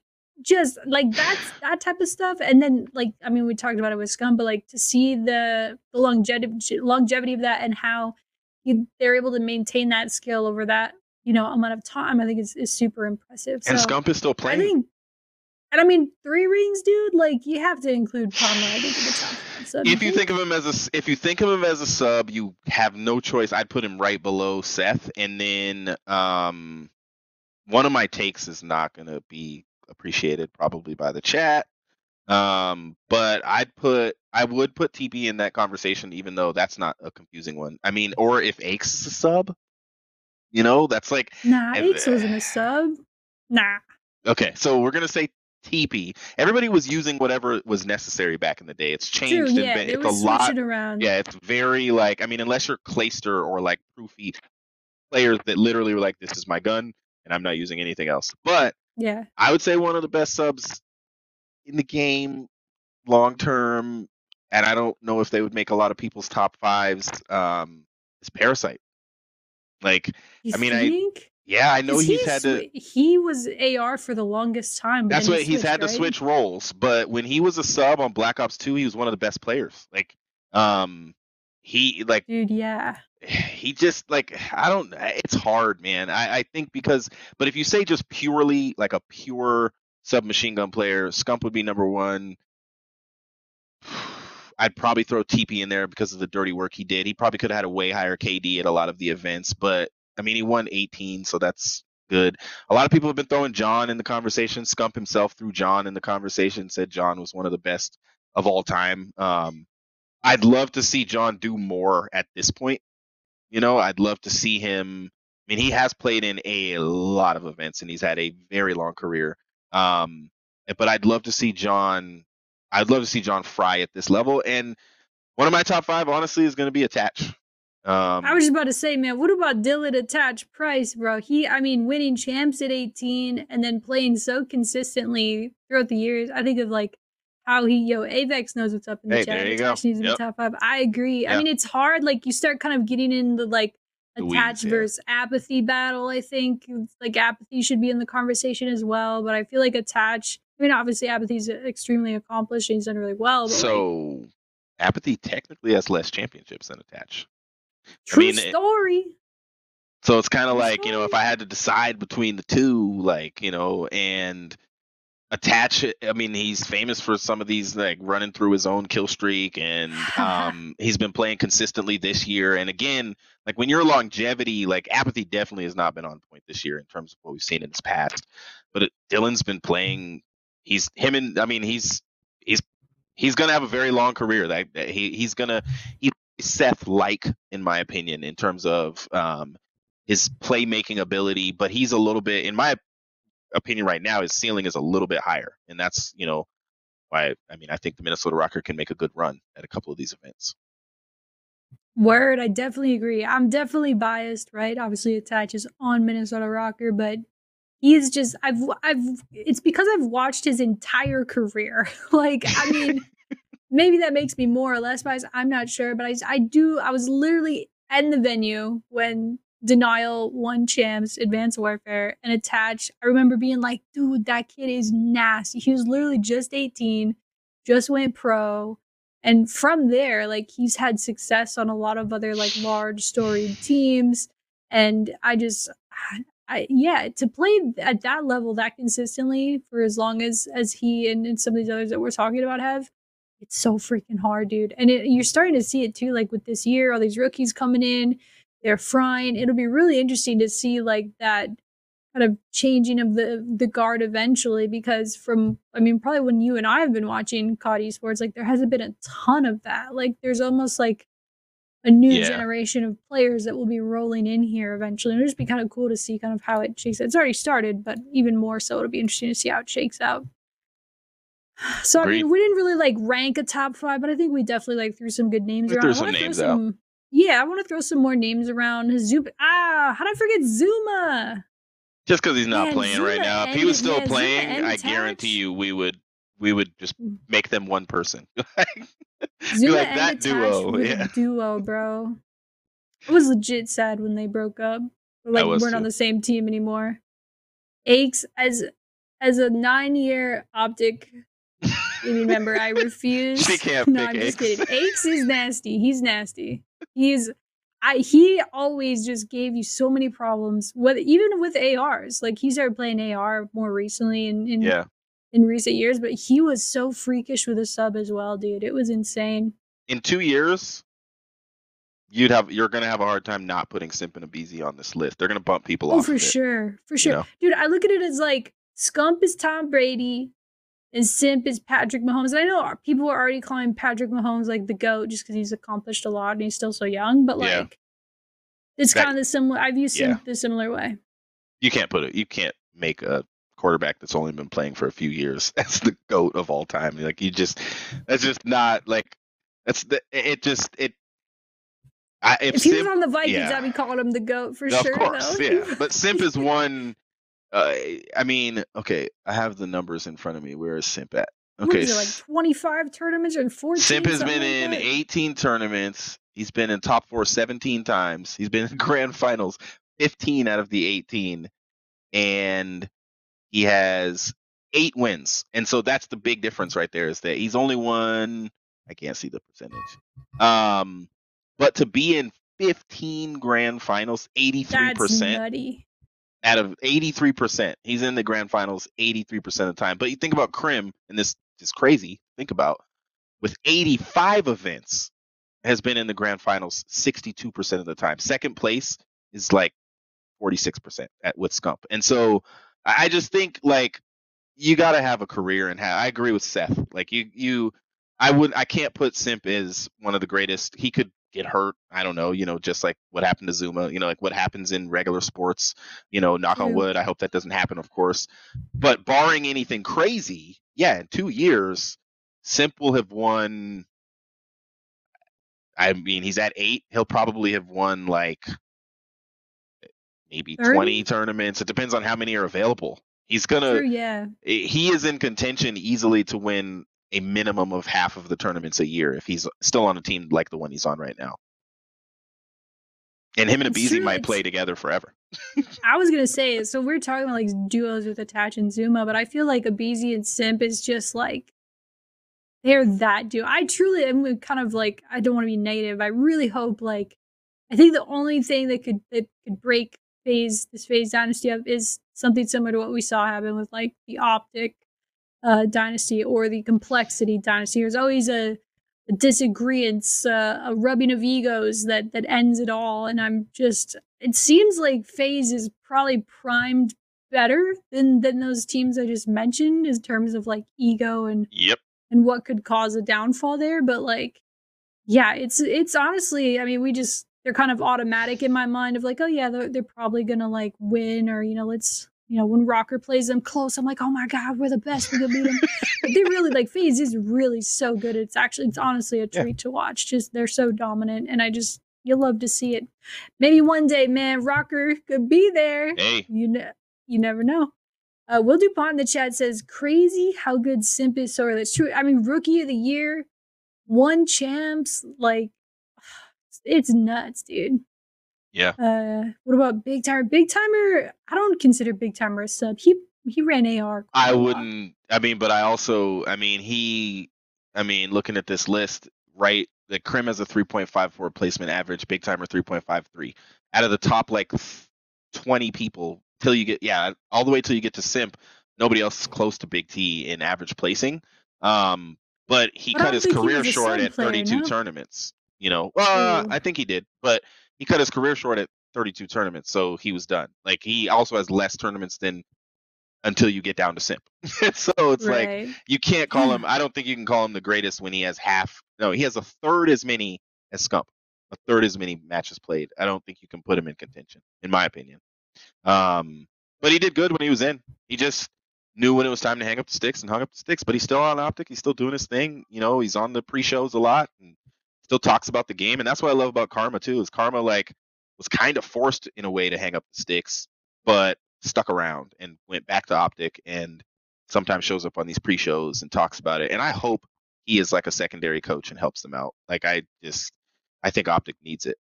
just like that's that type of stuff. And then like I mean, we talked about it with Scump, but like to see the the longevity longevity of that and how you, they're able to maintain that skill over that you know amount of time, I think is is super impressive. and so Scump is still I playing. think. And I mean, three rings, dude. Like you have to include. I think in the top. five. So if you think of him as a if you think of him as a sub, you have no choice. I'd put him right below Seth, and then um, one of my takes is not going to be appreciated probably by the chat. Um, but I'd put I would put TP in that conversation, even though that's not a confusing one. I mean, or if Aches is a sub, you know, that's like nah, Aches wasn't a sub. Nah, Okay, so we're gonna say TP. Everybody was using whatever was necessary back in the day. It's true. changed. Yeah, and they it's a lot. around. Yeah, it's very like I mean, unless you're Clayster or like Proofy players that literally were like, "This is my gun, and I'm not using anything else." But yeah. I would say one of the best subs in the game, long term, and I don't know if they would make a lot of people's top fives. Um, is Parasite. Like, You I mean, I- think? Yeah, I know 'Cause he's he had to. He was AR for the longest time. That's what he he's switched, had to right? switch roles. But when he was a sub on Black Ops 2, he was one of the best players. Like, um, he like Dude, yeah. he just like I don't. It's hard, man. I I think because, but if you say just purely like a pure submachine gun player, Scump would be number one. I'd probably throw TP in there because of the dirty work he did. He probably could have had a way higher KD at a lot of the events, but I mean, he won 18, so that's good. A lot of people have been throwing John in the conversation. Scump himself threw John in the conversation, said John was one of the best of all time. Um, I'd love to see John do more at this point. You know, I'd love to see him. I mean, he has played in a lot of events and he's had a very long career. Um, but I'd love to see John. I'd love to see John Fry at this level. And one of my top five, honestly, is going to be Attach. Um, I was just about to say, man, what about Dylan Attach Price, bro? He, I mean, winning champs at 18 and then playing so consistently throughout the years. I think of like how he, yo, Avex knows what's up in the Hey, chat. there you Attach go. needs to Yep. top five. I agree. I mean, it's hard. Like you start kind of getting into like The attach weeds, yeah. versus apathy battle. I think like apathy should be in the conversation as well. But I feel like attach. I mean, obviously, apathy's extremely accomplished and he's done really well. But like, so Apathy technically has less championships than Attach. True mean, it- story. So it's kind of like, you know, if. I had to decide between the two, like, you know, and attach it, I mean, he's famous for some of these, like, running through his own kill streak, and um, he's been playing consistently this year. And again, like, when you're longevity, like, apathy definitely has not been on point this year in terms of what we've seen in his past. But it, Dylan's been playing, he's, him and, I mean, he's, he's, he's going to have a very long career. That, that he, he's going to, he's Seth like, in my opinion, in terms of, um, his playmaking ability, but he's a little bit, in my opinion, right now, his ceiling is a little bit higher, and that's you know why I mean I think the Minnesota ROKKR can make a good run at a couple of these events. Word, I definitely agree. I'm definitely biased, right? Obviously, attaches on Minnesota ROKKR, but he's just I've I've it's because I've watched his entire career. like, I mean, maybe that makes me more or less biased. I'm not sure, but I I do. I was literally in the venue when Denial won champs, Advanced Warfare, and attached. I remember being like, dude, that kid is nasty. He was literally just 18, just went pro. And from there, like he's had success on a lot of other like large storied teams. And I just I yeah, to play at that level that consistently for as long as as he and, and some of these others that we're talking about have, it's so freaking hard, dude. And it, you're starting to see it too, like with this year, all these rookies coming in, they're frying. It'll be really interesting to see like that kind of changing of the the guard eventually because from I mean probably when you and I have been watching COD esports like there hasn't been a ton of that like there's almost like a new Yeah. generation of players that will be rolling in here eventually and it'll just be kind of cool to see kind of how it shakes out. It's already started but even more so it'll be interesting to see how it shakes out. So I mean we didn't really like rank a top five but I think we definitely like threw some good names We around. threw some names out. yeah, I want to throw some more names around. ZooMaa, ah, how did I forget ZooMaa? Just because he's not Man, playing right now, if he was still yeah, playing, I guarantee you we would we would just Mm. make them one person. ZooMaa like that duo, yeah. duo, bro. I was legit sad when they broke up. Like was weren't on the same team anymore. Aches as as a nine year optic baby member, I refuse. She can't no, I'm just kidding. Aches is nasty. He's nasty. He's I he always just gave you so many problems. With even with ARs, like he started playing AR more recently in in, yeah. in recent years, but he was so freakish with a sub as well, dude. It was insane. In two years, you'd have you're gonna have a hard time not putting Simp and aBeZy on this list. They're gonna bump people Oh, off. for of it, sure, for sure, know? dude. I look at it as like Scump is Tom Brady, and Simp is Patrick Mahomes. And I know people are already calling Patrick Mahomes like the goat just because he's accomplished a lot and he's still so young. But like, Yeah. it's kind of the similar. I view Simp the similar way. You can't put it. You can't make a quarterback that's only been playing for a few years as the goat of all time. Like you just, that's just not like that's the. It just it. I, if, If he was on the Vikings, yeah. I'd be calling him the goat for of sure. course, though. yeah. But Simp is one. Uh, I mean, okay, I have the numbers in front of me. Where is Simp at? Okay, it, like 25 tournaments and 14? Simp has been in? 18 tournaments. He's been in top four 17 times. He's been in grand finals 15 out of the 18. And he has eight wins. And so that's the big difference right there is that he's only won, I can't see the percentage. Um, but to be in 15 grand finals, 83% That's nutty. Out of 83%. He's in the grand finals 83% of the time. But you think about Krim, and this is crazy. Think about with 85 events, has been in the grand finals 62% of the time. Second place is like 46% at with Scump. And so I just think like you got to have a career and have, I agree with Seth. Like you you I would I can't put Simp as one of the greatest. He could get hurt. I don't know, you know, just like what happened to ZooMaa, you know, like what happens in regular sports, you know, knock on mm-hmm. wood. I hope that doesn't happen, of course. But barring anything crazy, yeah, in two years, Simp will have won. I mean, he's at eight. He'll probably have won like maybe 30? 20 tournaments. It depends on how many are available. He's gonna. True, yeah. He is in contention easily to win a minimum of half of the tournaments a year if he's still on a team like the one he's on right now. And him and aBeZy might play together forever. I was gonna say, so we're talking about like duos with Attach and ZooMaa, but I feel like aBeZy and Simp is just like they're that duo. I truly am kind of like I don't want to be negative. I really hope like I think the only thing that could that could break FaZe this FaZe dynasty up is something similar to what we saw happen with like the optic uh, dynasty or the complexity dynasty. There's always a, a disagreement, uh, a rubbing of egos that that ends it all. And I'm just, it seems like FaZe is probably primed better than than those teams I just mentioned in terms of like ego and yep and what could cause a downfall there. But like, yeah, it's it's honestly, I mean, we just they're kind of automatic in my mind of like, oh yeah, they're, they're probably gonna like win or you know, let's you know, when ROKKR plays them close, I'm like, oh my god, we're the best. We can beat them. but they really like FaZe is really so good. It's actually, it's honestly a treat yeah. to watch. Just they're so dominant, and I just you love to see it. Maybe one day, man, ROKKR could be there. Hey, you know, you never know. Uh, Will Dupont in the chat says, "Crazy how good Simp is." Sorry, that's true. I mean, Rookie of the Year, one champs, like it's nuts, dude. Yeah. Uh, what about BigTymeR? Big Timer, I don't consider BigTymeR a sub. He he ran AR. I wouldn't. I mean, but I also, I mean, he, I mean, looking at this list, right? The Crim has a 3.54 placement average. BigTymeR 3.53. Out of the top like 20 people, till you get yeah, all the way till you get to Simp, nobody else is close to Big T in average placing. Um, but he but cut his career short at 32 no? tournaments. You know, uh, I think he did, but he cut his career short at 32 tournaments, so he was done. Like he also has less tournaments than until you get down to simp. so it's right. like you can't call him. I don't think you can call him the greatest when he has half. No, he has a third as many as Scump, a third as many matches played. I don't think you can put him in contention, in my opinion. Um, but he did good when he was in. He just knew when it was time to hang up the sticks and hung up the sticks. But he's still on optic. He's still doing his thing. You know, he's on the pre-shows a lot. And still talks about the game, and that's what I love about Karma too. Is Karma like was kind of forced in a way to hang up the sticks, but stuck around and went back to Optic, and sometimes shows up on these pre-shows and talks about it. And I hope he is like a secondary coach and helps them out. Like I just, I think Optic needs it.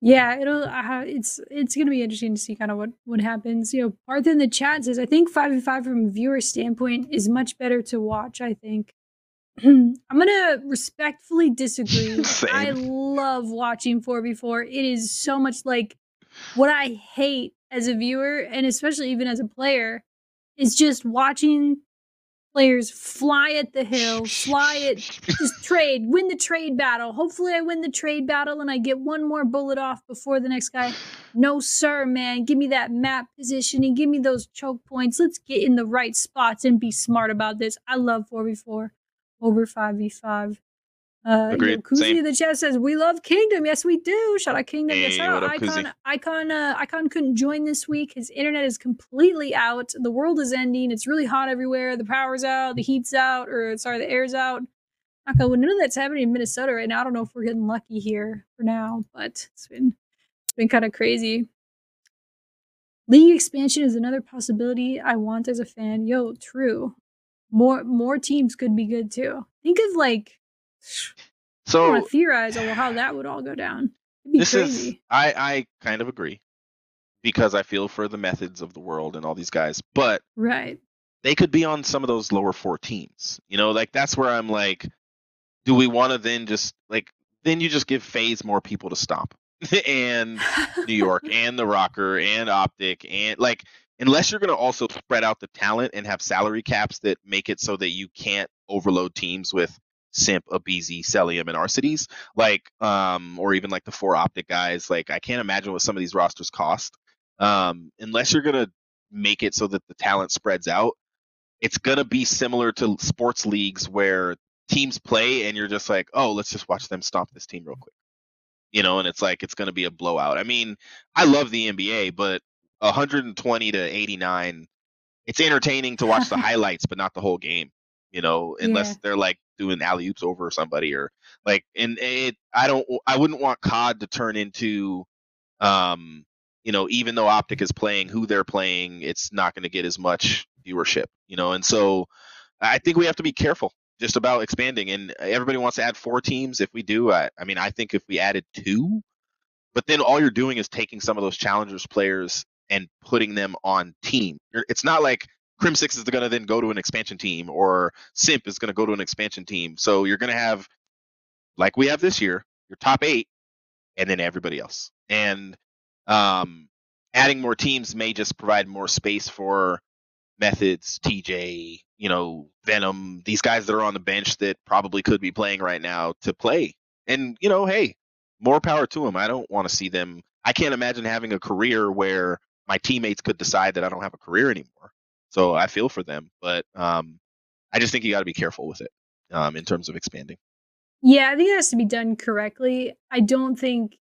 Yeah, it'll. Uh, it's it's gonna be interesting to see kind of what what happens. You know, Parth in the chat says I think five and five from a viewer standpoint is much better to watch. I think I'm gonna respectfully disagree. I love watching 4v4. It is so much like what I hate as a viewer and especially even as a player is just watching players fly at the hill, fly at just trade, win the trade battle. Hopefully I win the trade battle and I get one more bullet off before the next guy. No sir, man. Give me that map positioning, give me those choke points. Let's get in the right spots and be smart about this. I love 4v4 over 5v5. Uh, Agreed. Kuzi in the chat says, We love Kingdom. Yes, we do. Shout out Kingdom. Hey, yes, shout out Icon. Icon, uh, Icon couldn't join this week. His internet is completely out. The world is ending. It's really hot everywhere. The power's out. The heat's out. Or, sorry, the air's out. Icon, well, none of that's happening in Minnesota right now. I don't know if we're getting lucky here for now, but it's been, it's been kind of crazy. League expansion is another possibility I want as a fan. Yo, true more more teams could be good too. Think of like so I want to theorize over how that would all go down. this crazy. is I I kind of agree because I feel for the methods of the world and all these guys, but right they could be on some of those lower four teams. You know, like that's where I'm like, do we want to then just like then you just give FaZe more people to stop and New York and the ROKKR and Optic and like unless you're going to also spread out the talent and have salary caps that make it so that you can't overload teams with Simp, aBeZy, Cellium, and Arcitys, like, um, or even like the four optic guys. Like, I can't imagine what some of these rosters cost. Um, unless you're gonna make it so that the talent spreads out, it's gonna be similar to sports leagues where teams play and you're just like, oh, let's just watch them stomp this team real quick. You know, and it's like it's gonna be a blowout. I mean, I love the NBA, but 120 to 89, it's entertaining to watch the highlights, but not the whole game. You know, unless Yeah. they're like doing alley oops over somebody or like, and it. I don't. I wouldn't want COD to turn into, um, you know, even though Optic is playing who they're playing, it's not going to get as much viewership. You know, and so I think we have to be careful just about expanding. And everybody wants to add four teams. If we do, I, I mean, I think if we added two, but then all you're doing is taking some of those challengers players and putting them on team. It's not like Crimsix is going to then go to an expansion team or Simp is going to go to an expansion team. So you're going to have, like we have this year, your top eight, and then everybody else. And um, adding more teams may just provide more space for methods, TJ, you know, Venom, these guys that are on the bench that probably could be playing right now to play. And you know, hey, more power to them. I don't want to see them. I can't imagine having a career where my teammates could decide that I don't have a career anymore. So I feel for them, but um, I just think you got to be careful with it um, in terms of expanding. Yeah, I think it has to be done correctly. I don't think,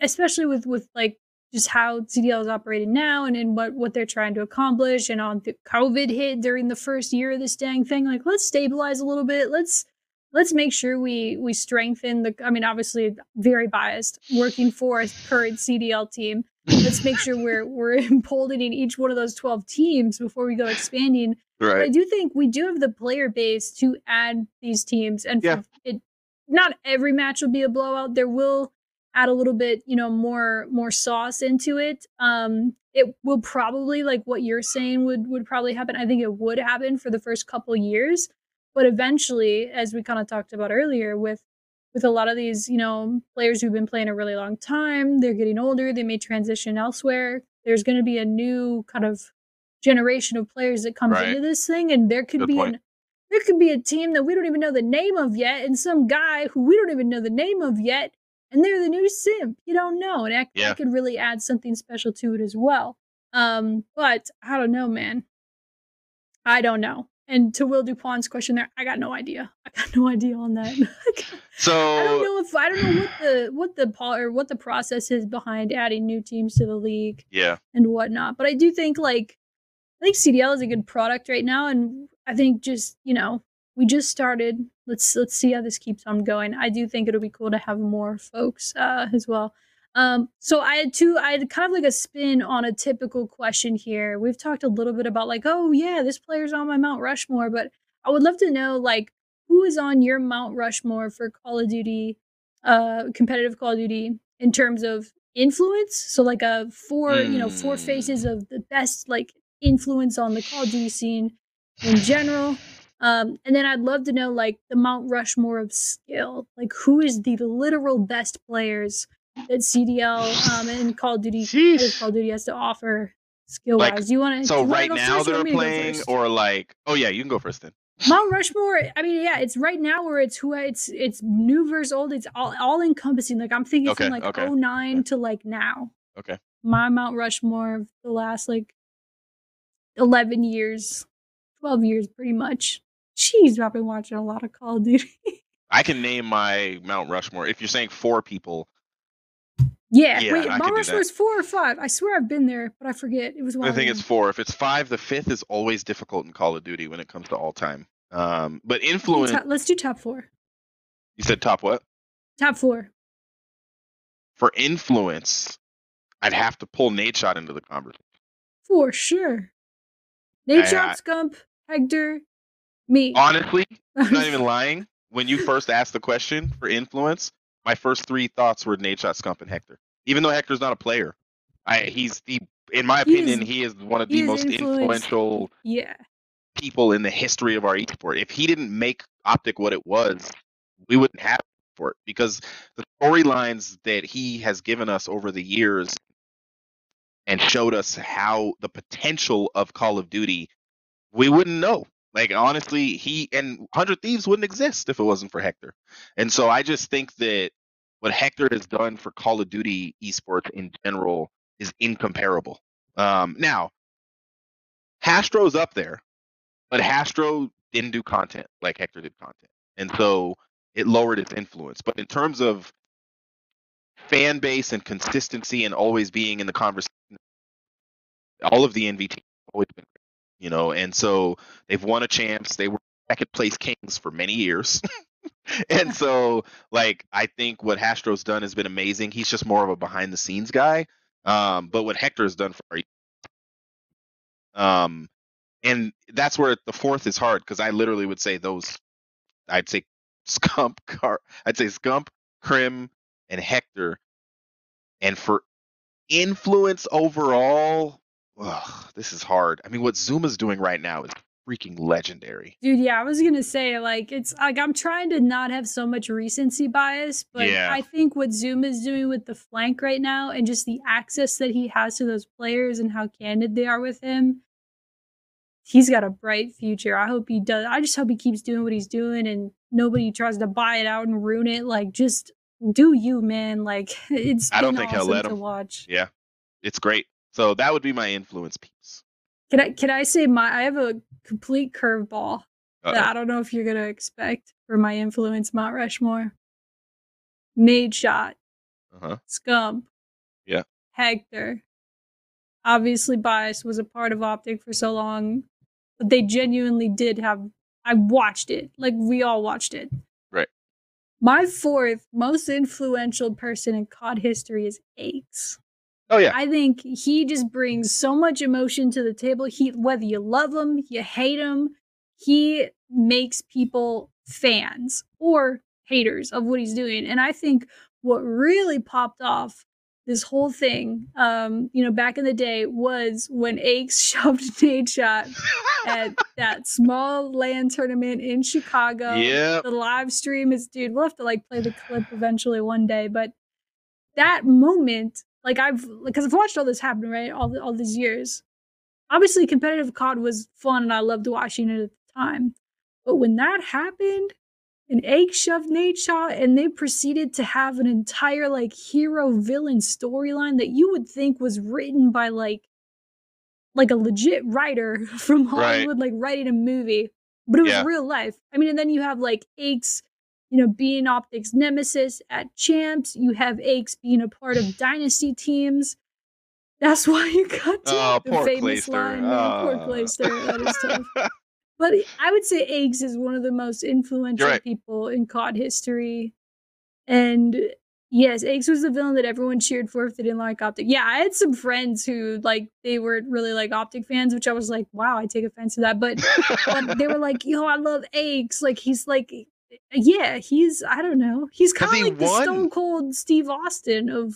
especially with with like just how CDL is operating now and, and what what they're trying to accomplish, and on the COVID hit during the first year of this dang thing. Like, let's stabilize a little bit. Let's let's make sure we we strengthen the. I mean, obviously, very biased, working for a current CDL team. Let's make sure we're we're emboldening each one of those twelve teams before we go expanding. But I do think we do have the player base to add these teams, and Yeah. it, not every match will be a blowout. There will add a little bit, you know, more more sauce into it. Um, it will probably like what you're saying would would probably happen. I think it would happen for the first couple years, but eventually, as we kind of talked about earlier, with with a lot of these, you know, players who've been playing a really long time, they're getting older. They may transition elsewhere. There's going to be a new kind of generation of players that comes Right. into this thing, and there could Good be an there could be a team that we don't even know the name of yet, and some guy who we don't even know the name of yet, and they're the new simp. You don't know, and that, that Yeah. could really add something special to it as well. Um, but I don't know, man. I don't know. And to Will Dupont's question there, I got no idea. I got no idea on that. So I don't know if I don't know what the what the pol- or what the process is behind adding new teams to the league yeah, and whatnot. But I do think like I think CDL is a good product right now, and I think just you know we just started. Let's let's see how this keeps on going. I do think it'll be cool to have more folks uh, as well. Um, so I had two. I had kind of like a spin on a typical question here. We've talked a little bit about like, oh yeah, this player's on my Mount Rushmore, but I would love to know like who is on your Mount Rushmore for Call of Duty, uh, competitive Call of Duty in terms of influence. So like a four, you know, four Mm. faces of the best like influence on the Call of Duty scene in general. Um, and then I'd love to know like the Mount Rushmore of skill. Like who is the literal best players CDL um, and Call of Duty. Call of Duty has to offer skill wise. Like, Do you want to? so right now they're playing, or like, oh yeah, you can go first then. Mount Rushmore. I mean, yeah, it's right now where it's who it's it's new versus old. It's all all encompassing. Like I'm thinking Okay, from like okay, 09 okay. to like now. Okay. My Mount Rushmore of the last like eleven years, twelve years, pretty much. Jeez, I've been watching a lot of Call of Duty. I can name my Mount Rushmore. If you're saying four people, yeah, Yeah, wait, Mount Rushmore is four or five. I swear I've been there, but I forget. It was one. I think it's four. If it's five, the fifth is always difficult in Call of Duty when it comes to all time. Um, but influence. Top- let's do top four. You said top what? Top four. For influence, I'd have to pull Nadeshot into the conversation. For sure. Nadeshot, Scump, Hector, me. Honestly, I'm not even lying. When you first asked the question for influence, my first three thoughts were Nadeshot, Scump, and Hector. Even though Hector's not a player, I he's the in my He opinion is- he is one of the most influential yeah. people in the history of our esport. If he didn't make Optic what it was, we wouldn't have for it because the storylines that he has given us over the years and showed us how the potential of Call of Duty, we wouldn't know Like honestly, he and Hundred Thieves wouldn't exist if it wasn't for Hector. And so I just think that what Hector has done for Call of Duty esports in general is incomparable. Um, now, Hastro's up there, but Hastro didn't do content like Hector did content, and so it lowered its influence. But in terms of fan base and consistency and always being in the conversation, all of the NVT always been, you know, and so they've won a champs. They were second place kings for many years. and so like I think what Hastro's done has been amazing. He's just more of a behind the scenes guy. Um, but what Hector has done for um and that's where the fourth is hard because I literally would say those I'd say Scump Car I'd say Scump, Crim, and Hector. And for influence overall, ugh, this is hard. I mean, what ZooMaa's doing right now is freaking legendary. Dude, yeah, I was gonna say like it's like I'm trying to not have so much recency bias, but Yeah. I think what Zoom is doing with the flank right now and just the access that he has to those players and how candid they are with him, he's got a bright future. I hope he does. I just hope he keeps doing what he's doing and nobody tries to buy it out and ruin it. Like just do you, man. Like it's I don't think he'll let him. watch. Yeah, it's great. So that would be my influence piece. Can I can I say my I have a complete curveball that I don't know if you're gonna expect for my influence Mount Rushmore. Nadeshot, Uh-huh. Scump, Yeah. Hector. Obviously bias was a part of Optic for so long, but they genuinely did have I watched it. Like we all watched it. Right. My fourth most influential person in COD history is Aches. Oh yeah. I think he just brings so much emotion to the table. He whether you love him, you hate him, he makes people fans or haters of what he's doing. And I think what really popped off this whole thing, um, you know, back in the day was when Aches shoved Nadeshot at that small LAN tournament in Chicago. Yep. The live stream is, dude, we'll have to like play the clip eventually one day. But that moment, like I've, because I've watched all this happen, right? All the, all these years. Obviously, competitive COD was fun, and I loved watching it at the time. But when that happened, an egg shoved Nadeshot, and they proceeded to have an entire like hero villain storyline that you would think was written by like like a legit writer from Right. Hollywood, like writing a movie, but it was Yeah. real life. I mean, and then you have like Aches, you know, being Optics nemesis at Champs. You have Aches being a part of Dynasty teams. That's why you got to Oh, the poor famous Clayster. line, man. Poor Ah. Clayster. That is tough. But I would say Aches is one of the most influential right. people in COD history. And yes, Aches was the villain that everyone cheered for if they didn't like Optic. Yeah, I had some friends who like they weren't really like Optic fans, which I was like, wow, I take offense to that. But but they were like, yo, I love Aches. Like he's like yeah, he's I don't know. He's kind of like the stone cold Steve Austin of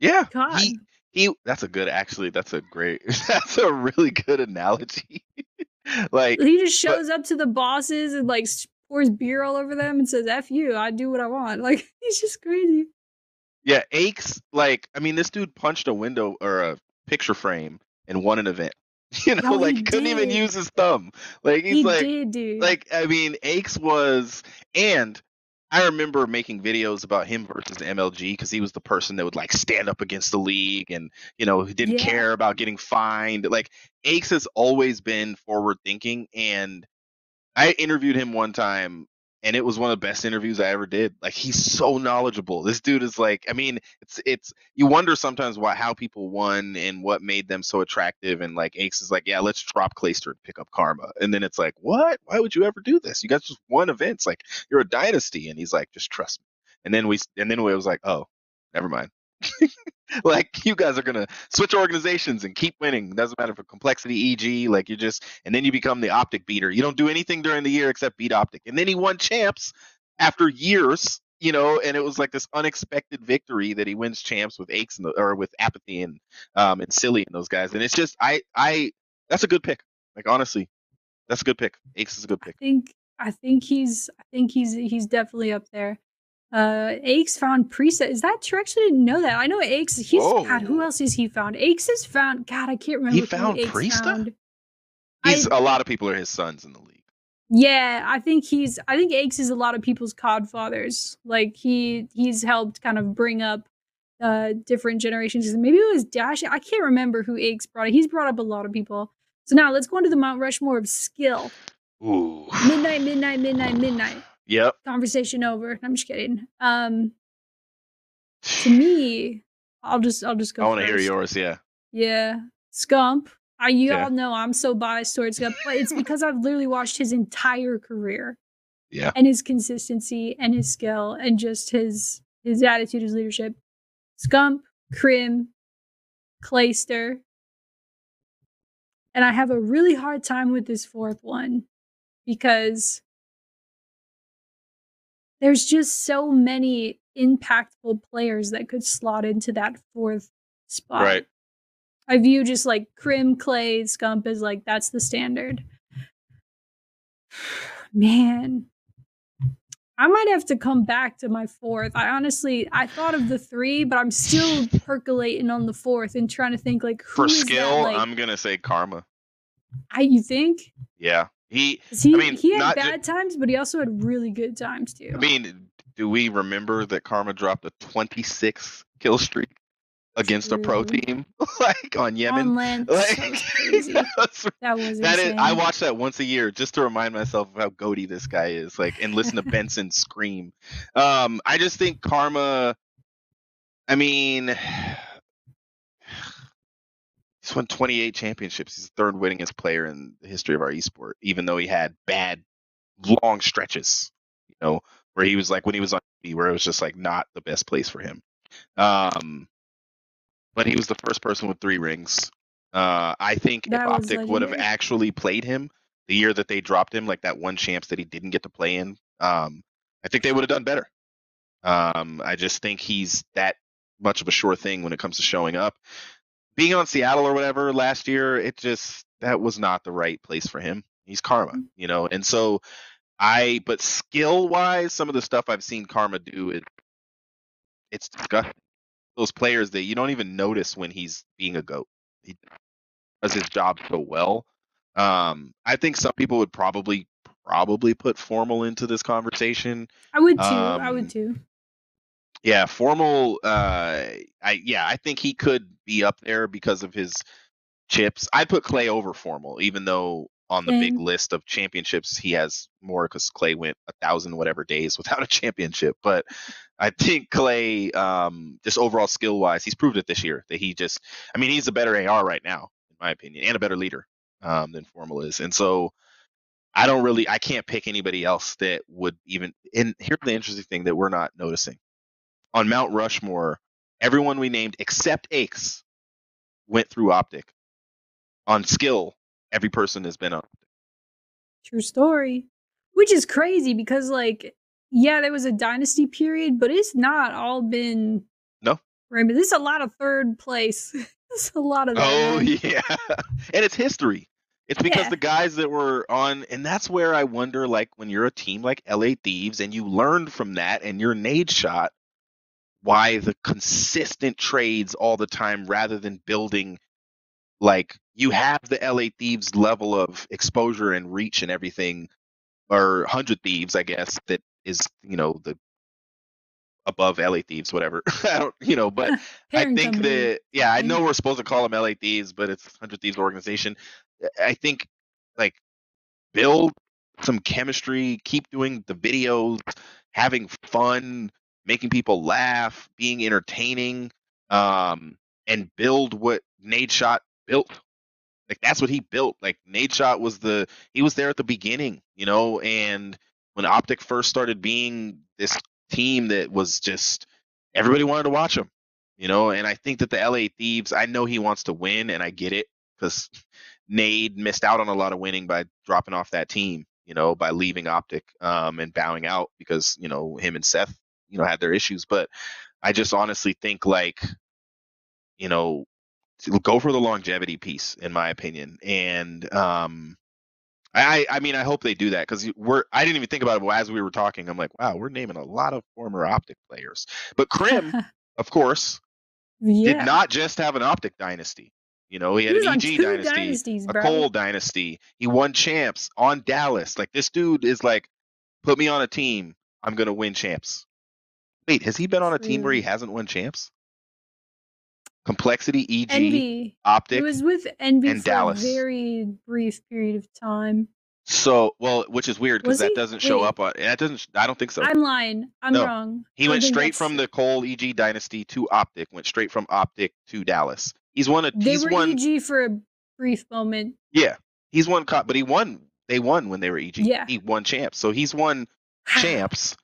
yeah. COD. He he. That's a good. Actually, that's a great. That's a really good analogy. like he just but- shows up to the bosses and like pours beer all over them and says, F you, I do what I want. Like he's just crazy. Yeah, Aches, like, I mean, this dude punched a window or a picture frame and won an event. You know, he like he couldn't even use his thumb. Like he's he like did, dude. like I mean, Aches was and I remember making videos about him versus MLG because he was the person that would like stand up against the league and you know who didn't Yeah. care about getting fined. Like Aches has always been forward thinking and I interviewed him one time and it was one of the best interviews I ever did. Like he's so knowledgeable. This dude is like, I mean, it's it's you wonder sometimes why how people won and what made them so attractive. And like Ace is like, yeah, let's drop Clayster and pick up Karma. And then it's like, what? Why would you ever do this? You guys just won events. Like you're a dynasty. And he's like, just trust me. And then we and then it was like, oh, never mind. like you guys are gonna switch organizations and keep winning. Doesn't matter for complexity, EG. Like you just and then you become the optic beater. You don't do anything during the year except beat optic. And then he won champs after years, you know, and it was like this unexpected victory that he wins champs with Aches and the, or with apathy and um and silly and those guys. And it's just I I that's a good pick. Like honestly, that's a good pick. Aches is a good pick. I think I think he's I think he's he's definitely up there. Uh Aches found preset. Is that true? I actually didn't know that. I know Aches he's God, who else is he found? Aches has found God, I can't remember He found Priesta? found. He's I, a lot of people are his sons in the league. Yeah, I think he's I think Aches is a lot of people's codfathers. Like he he's helped kind of bring up uh different generations. Maybe it was Dash. I can't remember who Aches brought. He's brought up a lot of people. So now let's go into the Mount Rushmore of skill. Ooh. Midnight, midnight, midnight, midnight. Yep. Conversation over. I'm just kidding. Um to me, I'll just I'll just go. I want to hear yours, yeah. Yeah. Scump. I you yeah. all know I'm so biased towards Scump, but it's because I've literally watched his entire career. Yeah. And his consistency and his skill and just his his attitude, his leadership. Scump, Krim, Clayster. And I have a really hard time with this fourth one because there's just so many impactful players that could slot into that fourth spot. Right. I view just like Crim, Clay, Scump as like that's the standard. Man, I might have to come back to my fourth. I honestly, I thought of the three, but I'm still percolating on the fourth and trying to think like for skill. That, like, I'm gonna say Karma. I you think? Yeah, he. he I mean, he had bad ju- times, but he also had really good times too. I mean, do we remember that Karma dropped a 26 kill streak against True. a pro team like on Yemen? On LAN, like, that was crazy. that was, that was that is, I watch that once a year just to remind myself of how goaty this guy is. Like, and listen to Benson scream. Um, I just think Karma. I mean, he's won 28 championships. He's the third winningest player in the history of our esport, even though he had bad long stretches. You know, where he was like when he was on TV, where it was just like not the best place for him. Um, but he was the first person with three rings. Uh, I think that if Optic would have actually played him the year that they dropped him, like that one champs that he didn't get to play in, um, I think they would have done better. Um, I just think he's that much of a sure thing when it comes to showing up. Being on Seattle or whatever last year, it just that was not the right place for him. He's karma, mm. you know, and so I but skill wise, some of the stuff I've seen Karma do it it's disgusting. Those players that you don't even notice when he's being a goat. He does his job so well. Um, I think some people would probably probably put Formal into this conversation. I would too. Um, I would um, too. Yeah, Formal. Uh, I yeah, I think he could be up there because of his chips. I'd put Clay over Formal, even though on the big list of championships. He has more because Clay went a thousand whatever days without a championship. But I think Clay, um, just overall skill wise, he's proved it this year that he just, I mean, he's a better AR right now, in my opinion, and a better leader um, than Formal is. And so I don't really, I can't pick anybody else that would even. And here's the interesting thing that we're not noticing on Mount Rushmore, everyone we named except Aches went through Optic. On skill, every person has been on. True story. Which is crazy because like yeah, there was a dynasty period, but it's not all been No. Right, but this is a lot of third place. It's a lot of that. Oh yeah. and it's history. It's because yeah. the guys that were on and that's where I wonder like when you're a team like LA Thieves and you learned from that and your nade Nadeshot why the consistent trades all the time rather than building like you have the LA Thieves level of exposure and reach and everything, or Hundred Thieves, I guess, that is you know the above LA Thieves, whatever. I don't, you know, but I think that yeah, I know we're supposed to call them LA Thieves, but it's Hundred Thieves organization. I think like build some chemistry, keep doing the videos, having fun, making people laugh, being entertaining, um, and build what Nadeshot built. Like that's what he built. Like Nadeshot was the he was there at the beginning, you know, and when Optic first started being this team that was just everybody wanted to watch him, you know, and I think that the LA Thieves, I know he wants to win and I get it because Nade missed out on a lot of winning by dropping off that team, you know, by leaving Optic um, and bowing out because, you know, him and Seth, you know, had their issues. But I just honestly think like, you know, go for the longevity piece, in my opinion. And um, I, I mean, I hope they do that because we're. I didn't even think about it as we were talking. I'm like, wow, we're naming a lot of former Optic players. But Crim, of course, yeah. did not just have an Optic dynasty. You know, he He had was an EG dynasty, a bro. CoL dynasty. He won champs on Dallas. Like this dude is like, put me on a team, I'm gonna win champs. Wait, has he been on a team where he hasn't won champs? Complexity, EG, Envy. Optic. He was with Envy and for Dallas. a very brief period of time. So, well, which is weird because that he? doesn't show Wait. up on. That doesn't. I don't think so. I'm lying. I'm No. wrong. He I went straight that's- from the CoL EG dynasty to Optic. Went straight from Optic to Dallas. He's won a. They he's were won. EG for a brief moment. Yeah, he's won. co- But he won. They won when they were EG. Yeah. He won champs. So he's won champs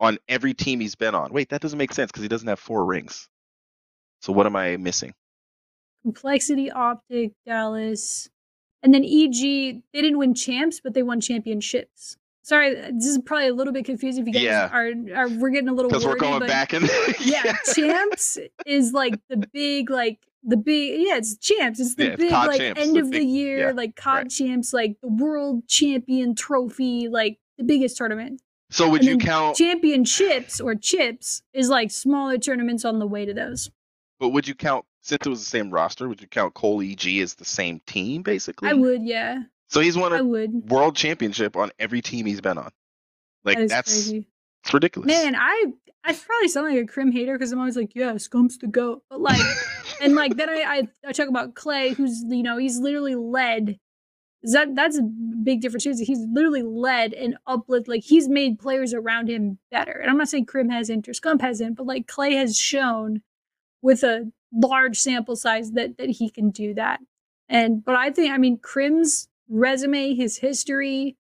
on every team he's been on. Wait, that doesn't make sense because he doesn't have four rings. So what am I missing? Complexity, Optic, Dallas, and then EG. They didn't win champs, but they won championships. Sorry, this is probably a little bit confusing. If you guys Yeah. are, are, we're getting a little Because we're going back in. yeah, champs is like the big like the big yeah it's champs it's the Yeah, big COD like champs, end the of the year yeah, like cod right. champs like the world champion trophy like the biggest tournament So would you count? championships or chips is like smaller tournaments on the way to those But would you count? Since it was the same roster, would you count CoL EG as the same team basically? i would yeah So he's won i a would world championship on every team he's been on. Like that that's crazy it's ridiculous. man i i probably sound like a Crim hater because i'm always like yeah scump's the goat but like and like then I, I I talk about Clay, who's you know he's literally led. That that's a big difference. too, He's literally led and uplift. Like he's made players around him better. And I'm not saying Crim hasn't or Scump hasn't, but like Clay has shown with a large sample size that that he can do that. And but I think I mean Crim's resume, his history,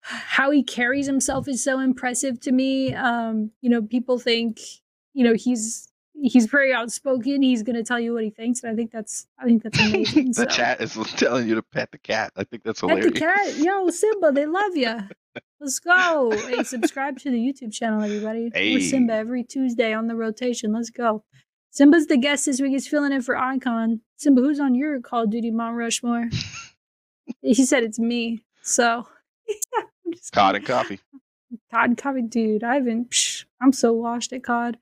how he carries himself is so impressive to me. Um, you know, people think you know he's he's very outspoken. He's going to tell you what he thinks, and I think that's I think that's amazing. the so. chat is telling you to pet the cat. I think that's hilarious. Pet the cat, yo Simba, they love you. Let's go. Hey, subscribe to the YouTube channel, everybody. Hey. With Simba every Tuesday on the rotation. Let's go. Simba's the guest this week. He's filling in for Icon. Simba, who's on your Call of Duty Mount Rushmore? he said it's me. So, just Cod and coffee. COD covered, dude. I haven't. Psh, I'm so washed at COD.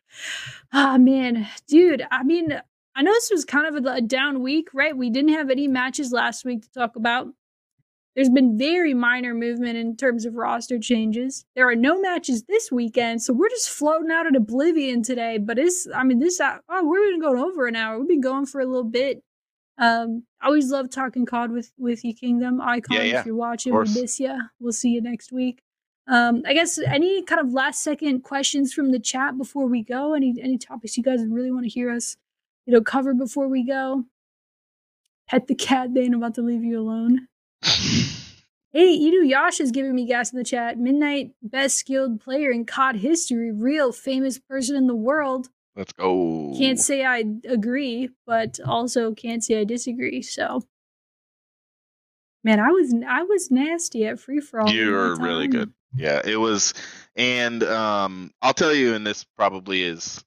Ah, man, dude. I mean, I know this was kind of a, a down week, right? We didn't have any matches last week to talk about. There's been very minor movement in terms of roster changes. There are no matches this weekend, so we're just floating out at oblivion today. But it's, I mean, this, uh, oh, we're been going over an hour. We've been going for a little bit. Um, I always love talking COD with with you, Kingdom Icon. Yeah, yeah, if you're watching, we miss you. We'll see you next week. Um, I guess any kind of last second questions from the chat before we go? Any any topics you guys really want to hear us, you know, cover before we go? Pet the cat. They ain't about to leave you alone. Hey, you Edu Yash is giving me gas in the chat. MiDNiTE best skilled player in COD history, real famous person in the world. Let's go. Can't say I agree, but also can't say I disagree. So, man, I was I was nasty at free for all. You were really good. Yeah, it was, and um, I'll tell you, and this probably is,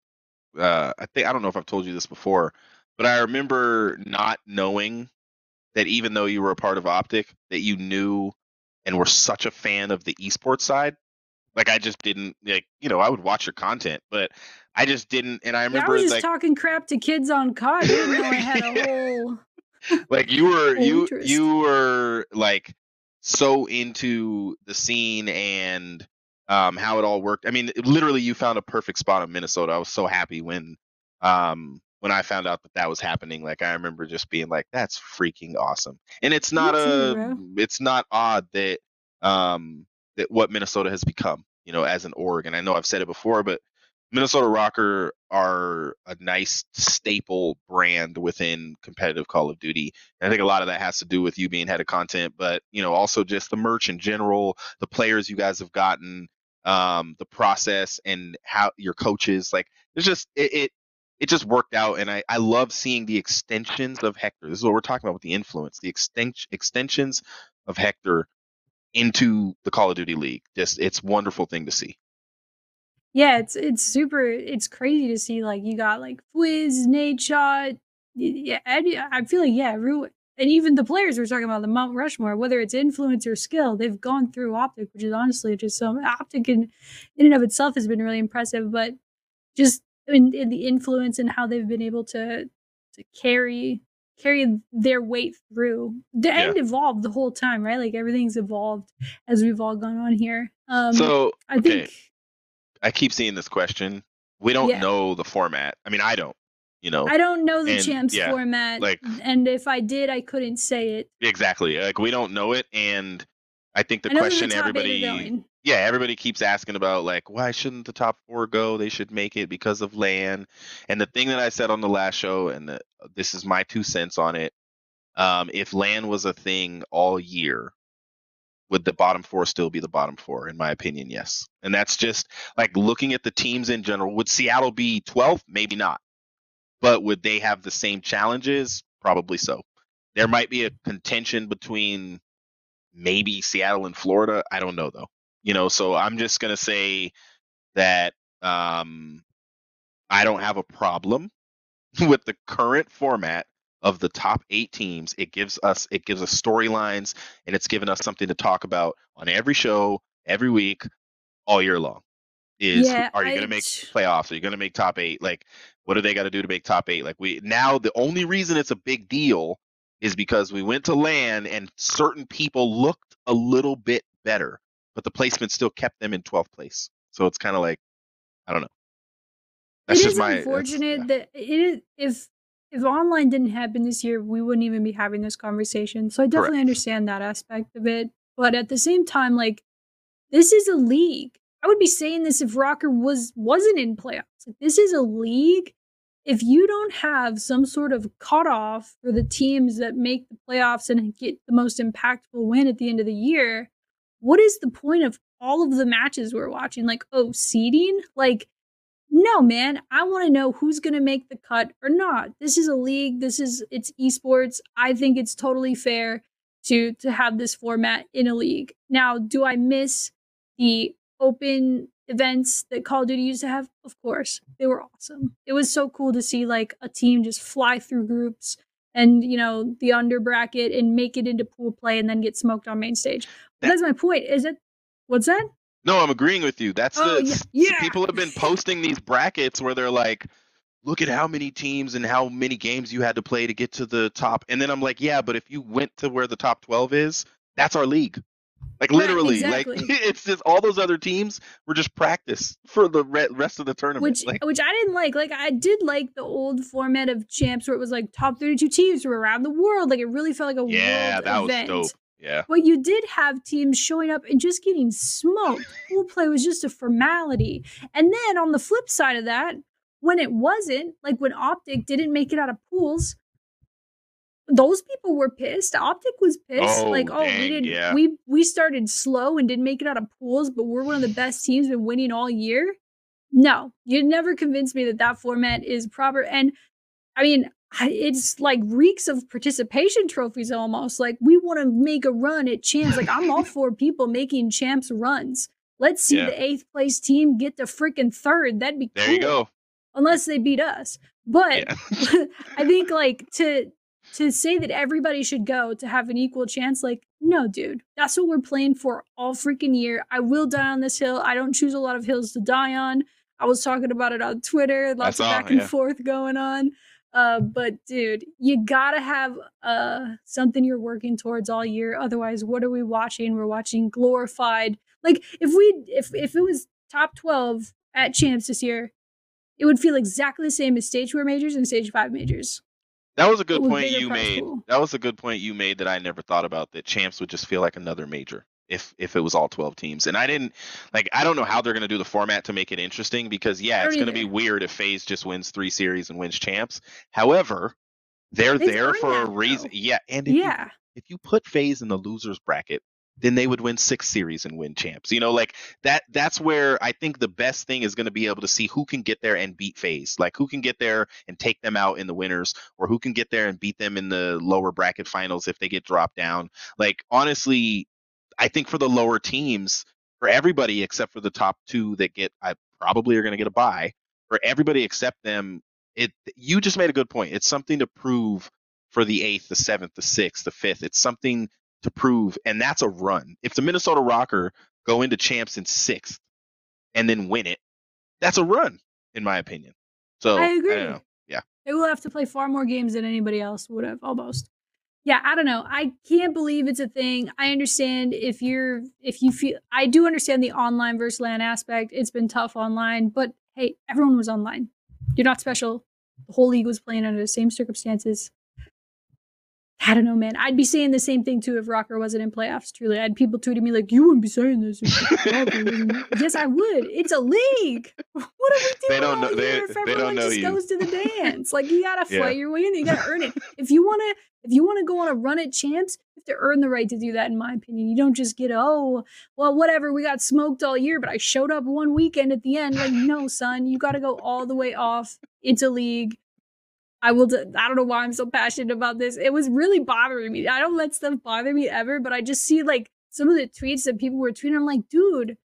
uh, I think I don't know if I've told you this before, but I remember not knowing that even though you were a part of Optic, that you knew and were such a fan of the esports side. Like I just didn't like, you know, I would watch your content, but I just didn't. And I Yeah, I remember was just like, talking crap to kids on COD. I didn't know I had a whole. like you were you interest. you were like so into the scene and um how it all worked. I mean literally you found a perfect spot in minnesota. I was so happy when um when i found out that that was happening. Like i remember just being like that's freaking awesome. And it's not Me a it's not odd that um that what minnesota has become you know as an org. And i know i've said it before but Minnesota ROKKR are a nice staple brand within competitive Call of Duty. And I think a lot of that has to do with you being head of content, but you know, also just the merch in general, the players you guys have gotten, um, the process and how your coaches like it's just it, it it just worked out and I, I love seeing the extensions of Hector. This is what we're talking about with the influence, the extension extensions of Hector into the Call of Duty League. Just it's wonderful thing to see. Yeah, it's it's super. It's crazy to see like you got like Fwiz, Nadeshot. Yeah, I, I feel like yeah, everyone, and even the players we're talking about the Mount Rushmore, whether it's influence or skill, they've gone through Optic, which is honestly just so Optic in in and of itself has been really impressive, but just in, in the influence and how they've been able to to carry carry their weight through. The end evolved the whole time, right? Like everything's evolved as we've all gone on here. Um, so I think okay. I keep seeing this question. We don't Yeah. know the format. I mean, I don't. You know, I don't know the And, champs yeah, format, like- and if I did, I couldn't say it. exactly. Like we don't know it, and I think the I question the top eight are everybody, yeah, everybody keeps asking about like why shouldn't the top four go? They should make it because of LAN. And the thing that I said on the last show, and the, this is my two cents on it. Um, if LAN was a thing all year, would the bottom four still be the bottom four? In my opinion, yes. And that's just like looking at the teams in general. Would Seattle be 12th? Maybe not. But would they have the same challenges? Probably so. There might be a contention between maybe Seattle and Florida. I don't know though. You know, so I'm just gonna say that um, I don't have a problem with the current format of the top eight teams. It gives us it gives us storylines and it's given us something to talk about on every show, every week, all year long. Is Yeah, are you I- gonna make playoffs? Are you gonna make top eight? Like, what do they got to do to make top eight? Like, we now the only reason it's a big deal is because we went to LAN and certain people looked a little bit better, but the placement still kept them in 12th place. So it's kind of like, I don't know. That's it just is my. unfortunate yeah. that it is if if online didn't happen this year, we wouldn't even be having this conversation. So I definitely Correct. understand that aspect of it. But at the same time, like this is a league. I would be saying this if ROKKR was wasn't in playoffs. Like, this is a league. If you don't have some sort of cutoff for the teams that make the playoffs and get the most impactful win at the end of the year, what is the point of all of the matches we're watching? Like, oh, seeding? Like, no, man. I want to know who's going to make the cut or not. This is a league. This is it's esports. I think it's totally fair to to have this format in a league. Now, do I miss the open events that Call of Duty used to have? Of course. They were awesome. It was so cool to see like a team just fly through groups and, you know, the under bracket and make it into pool play and then get smoked on main stage. That- that's my point. Is it what's that? No, I'm agreeing with you. That's Oh, the yeah, yeah. people have been posting these brackets where they're like, look at how many teams and how many games you had to play to get to the top. And then I'm like, yeah, but if you went to where the top 12 is, that's our league. Like Right, literally, exactly. like it's just all those other teams were just practice for the re- rest of the tournament. which like, which I didn't like. Like I did like the old format of champs where it was like top 32 teams from around the world. Like it really felt like a world. yeah, world that was event. dope. Yeah. But you did have teams showing up and just getting smoked. Pool play was just a formality. And then on the flip side of that, when it wasn't, like when Optic didn't make it out of pools, those people were pissed. Optic was pissed. Oh, like, oh, dang, we didn't yeah. we we started slow and didn't make it out of pools, but we're one of the best teams been winning all year. No, you never convinced me that that format is proper. And I mean, it's like reeks of participation trophies almost. Like we want to make a run at champs. Like I'm all for people making champs runs. Let's see Yeah. the eighth place team get to freaking third. That'd be There cool. you go. Unless they beat us. But Yeah. I think like to to say that everybody should go to have an equal chance, like, no, dude. That's what we're playing for all freaking year. I will die on this hill. I don't choose a lot of hills to die on. I was talking about it on Twitter, lots saw, of back and yeah. forth going on. Uh, but dude, you gotta have uh something you're working towards all year. Otherwise, what are we watching? We're watching glorified. Like if we if if it was top twelve at champs this year, it would feel exactly the same as stage four majors and stage five majors. That was a good point you made. pool. That was a good point you made that I never thought about. That champs would just feel like another major if if it was all 12 teams. And I didn't like I don't know how they're going to do the format to make it interesting because yeah, it's going to be weird if FaZe just wins 3 series and wins champs. However, they're They've there for a reason. though. Yeah, and if you Yeah. if you put FaZe in the losers bracket, then they would win six series and win champs. You know, like that that's where I think the best thing is going to be able to see who can get there and beat FaZe. Like who can get there and take them out in the winners or who can get there and beat them in the lower bracket finals if they get dropped down. Like honestly, I think for the lower teams, for everybody except for the top two that get I probably are going to get a bye, for everybody except them, it you just made a good point. It's something to prove for the eighth, the seventh, the sixth, the fifth. It's something to prove, and that's a run. If the Minnesota ROKKR go into champs in sixth and then win it, that's a run, in my opinion. So I agree. don't know. I They will have to play far more games than anybody else would have, almost. Yeah, I don't know. I can't believe it's a thing. I understand if you're if you feel I do understand the online versus LAN aspect. It's been tough online, but hey, everyone was online. You're not special. The whole league was playing under the same circumstances. I don't know, man. I'd be saying the same thing too if ROKKR wasn't in playoffs. Truly, I had people tweeting me like, "You wouldn't be saying this." yes, I would. It's a league. What are we doing They don't all know- they- year if they everyone don't know just you. goes to the dance? Like you gotta Yeah. fight your way in. You gotta earn it. If you wanna, if you wanna go on a run at champs, you have to earn the right to do that. In my opinion, you don't just get oh well whatever. We got smoked all year, but I showed up one weekend at the end. Like no, son, you got to go all the way off. It's a league. I will. D- I don't know why I'm so passionate about this. It was really bothering me. I don't let stuff bother me ever, but I just see like some of the tweets that people were tweeting. I'm like, dude,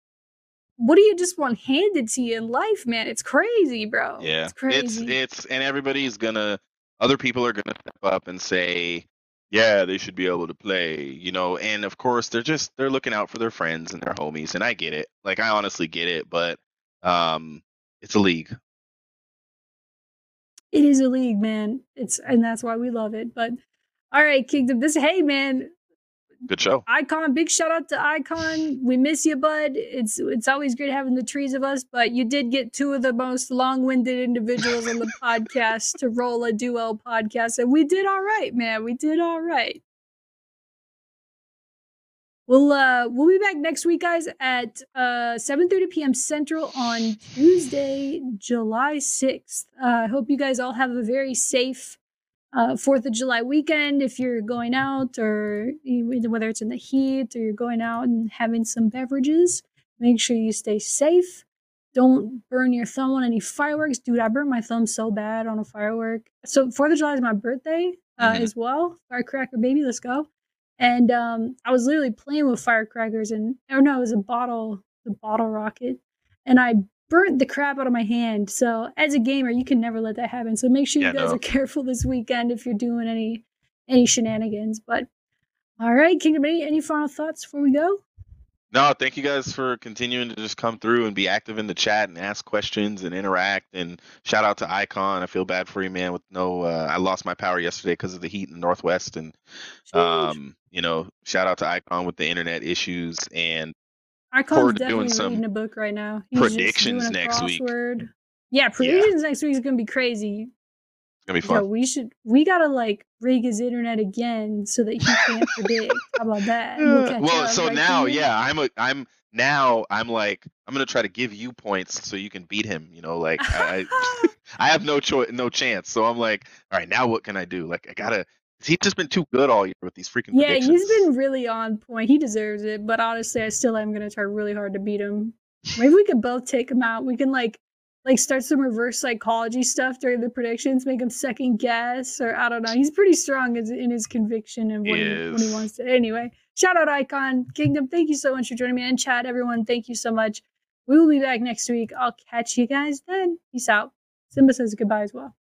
what do you just want handed to you in life, man? It's crazy, bro. Yeah, it's crazy. it's and everybody's gonna. Other people are gonna step up and say, "Yeah, they should be able to play," you know. And of course, they're just they're looking out for their friends and their homies, and I get it. Like I honestly get it, but um, it's a league. It is a league, man. It's and that's why we love it. But all right, Kingdom. This hey, man. Good show. Icon, big shout out to Icon. We miss you, bud. It's it's always great having the trees of us, but you did get two of the most long-winded individuals on the podcast to roll a duo podcast, and we did all right, man. We did all right. We'll uh we'll be back next week, guys, at uh 7:30 p.m. Central on Tuesday, July 6th. Uh, I hope you guys all have a very safe uh, Fourth of July weekend if you're going out or whether it's in the heat or you're going out and having some beverages. Make sure you stay safe. Don't burn your thumb on any fireworks, dude. I burned my thumb so bad on a firework. So Fourth of July is my birthday uh, Mhm. as well. Firecracker baby, let's go. And um, I was literally playing with firecrackers and oh no, it was a bottle, the bottle rocket, and I burnt the crap out of my hand. So as a gamer, you can never let that happen. So make sure Yeah, you guys no. are careful this weekend if you're doing any any shenanigans. But all right, Kingdom, any, any final thoughts before we go? No, thank you guys for continuing to just come through and be active in the chat and ask questions and interact. And shout out to Icon. I feel bad for you, man. With no, uh, I lost my power yesterday because of the heat in the Northwest, and um, you know, shout out to Icon with the internet issues. And Icon's to doing definitely some reading a book right now. He's just predictions doing a next week. Yeah, predictions next week is gonna be crazy. Gonna be fun. we should we gotta like rig his internet again so that he can't predict. How about that? We'll well, so right, now, Kingdom? yeah, I'm a, I'm now, I'm like, I'm gonna try to give you points so you can beat him. You know, like I, I, have no choice, no chance. So I'm like, all right, now what can I do? Like, I gotta. He's just been too good all year with these freaking Yeah, he's been really on point. He deserves it, but honestly, I still am gonna try really hard to beat him. Maybe we could both take him out. We can like like start some reverse psychology stuff during the predictions, make him second guess, or I don't know. He's pretty strong in his conviction and what he, when he wants to. Anyway, shout out Icon Kingdom. Thank you so much for joining me and chat, everyone. Thank you so much. We will be back next week. I'll catch you guys then. Peace out. Simba says goodbye as well.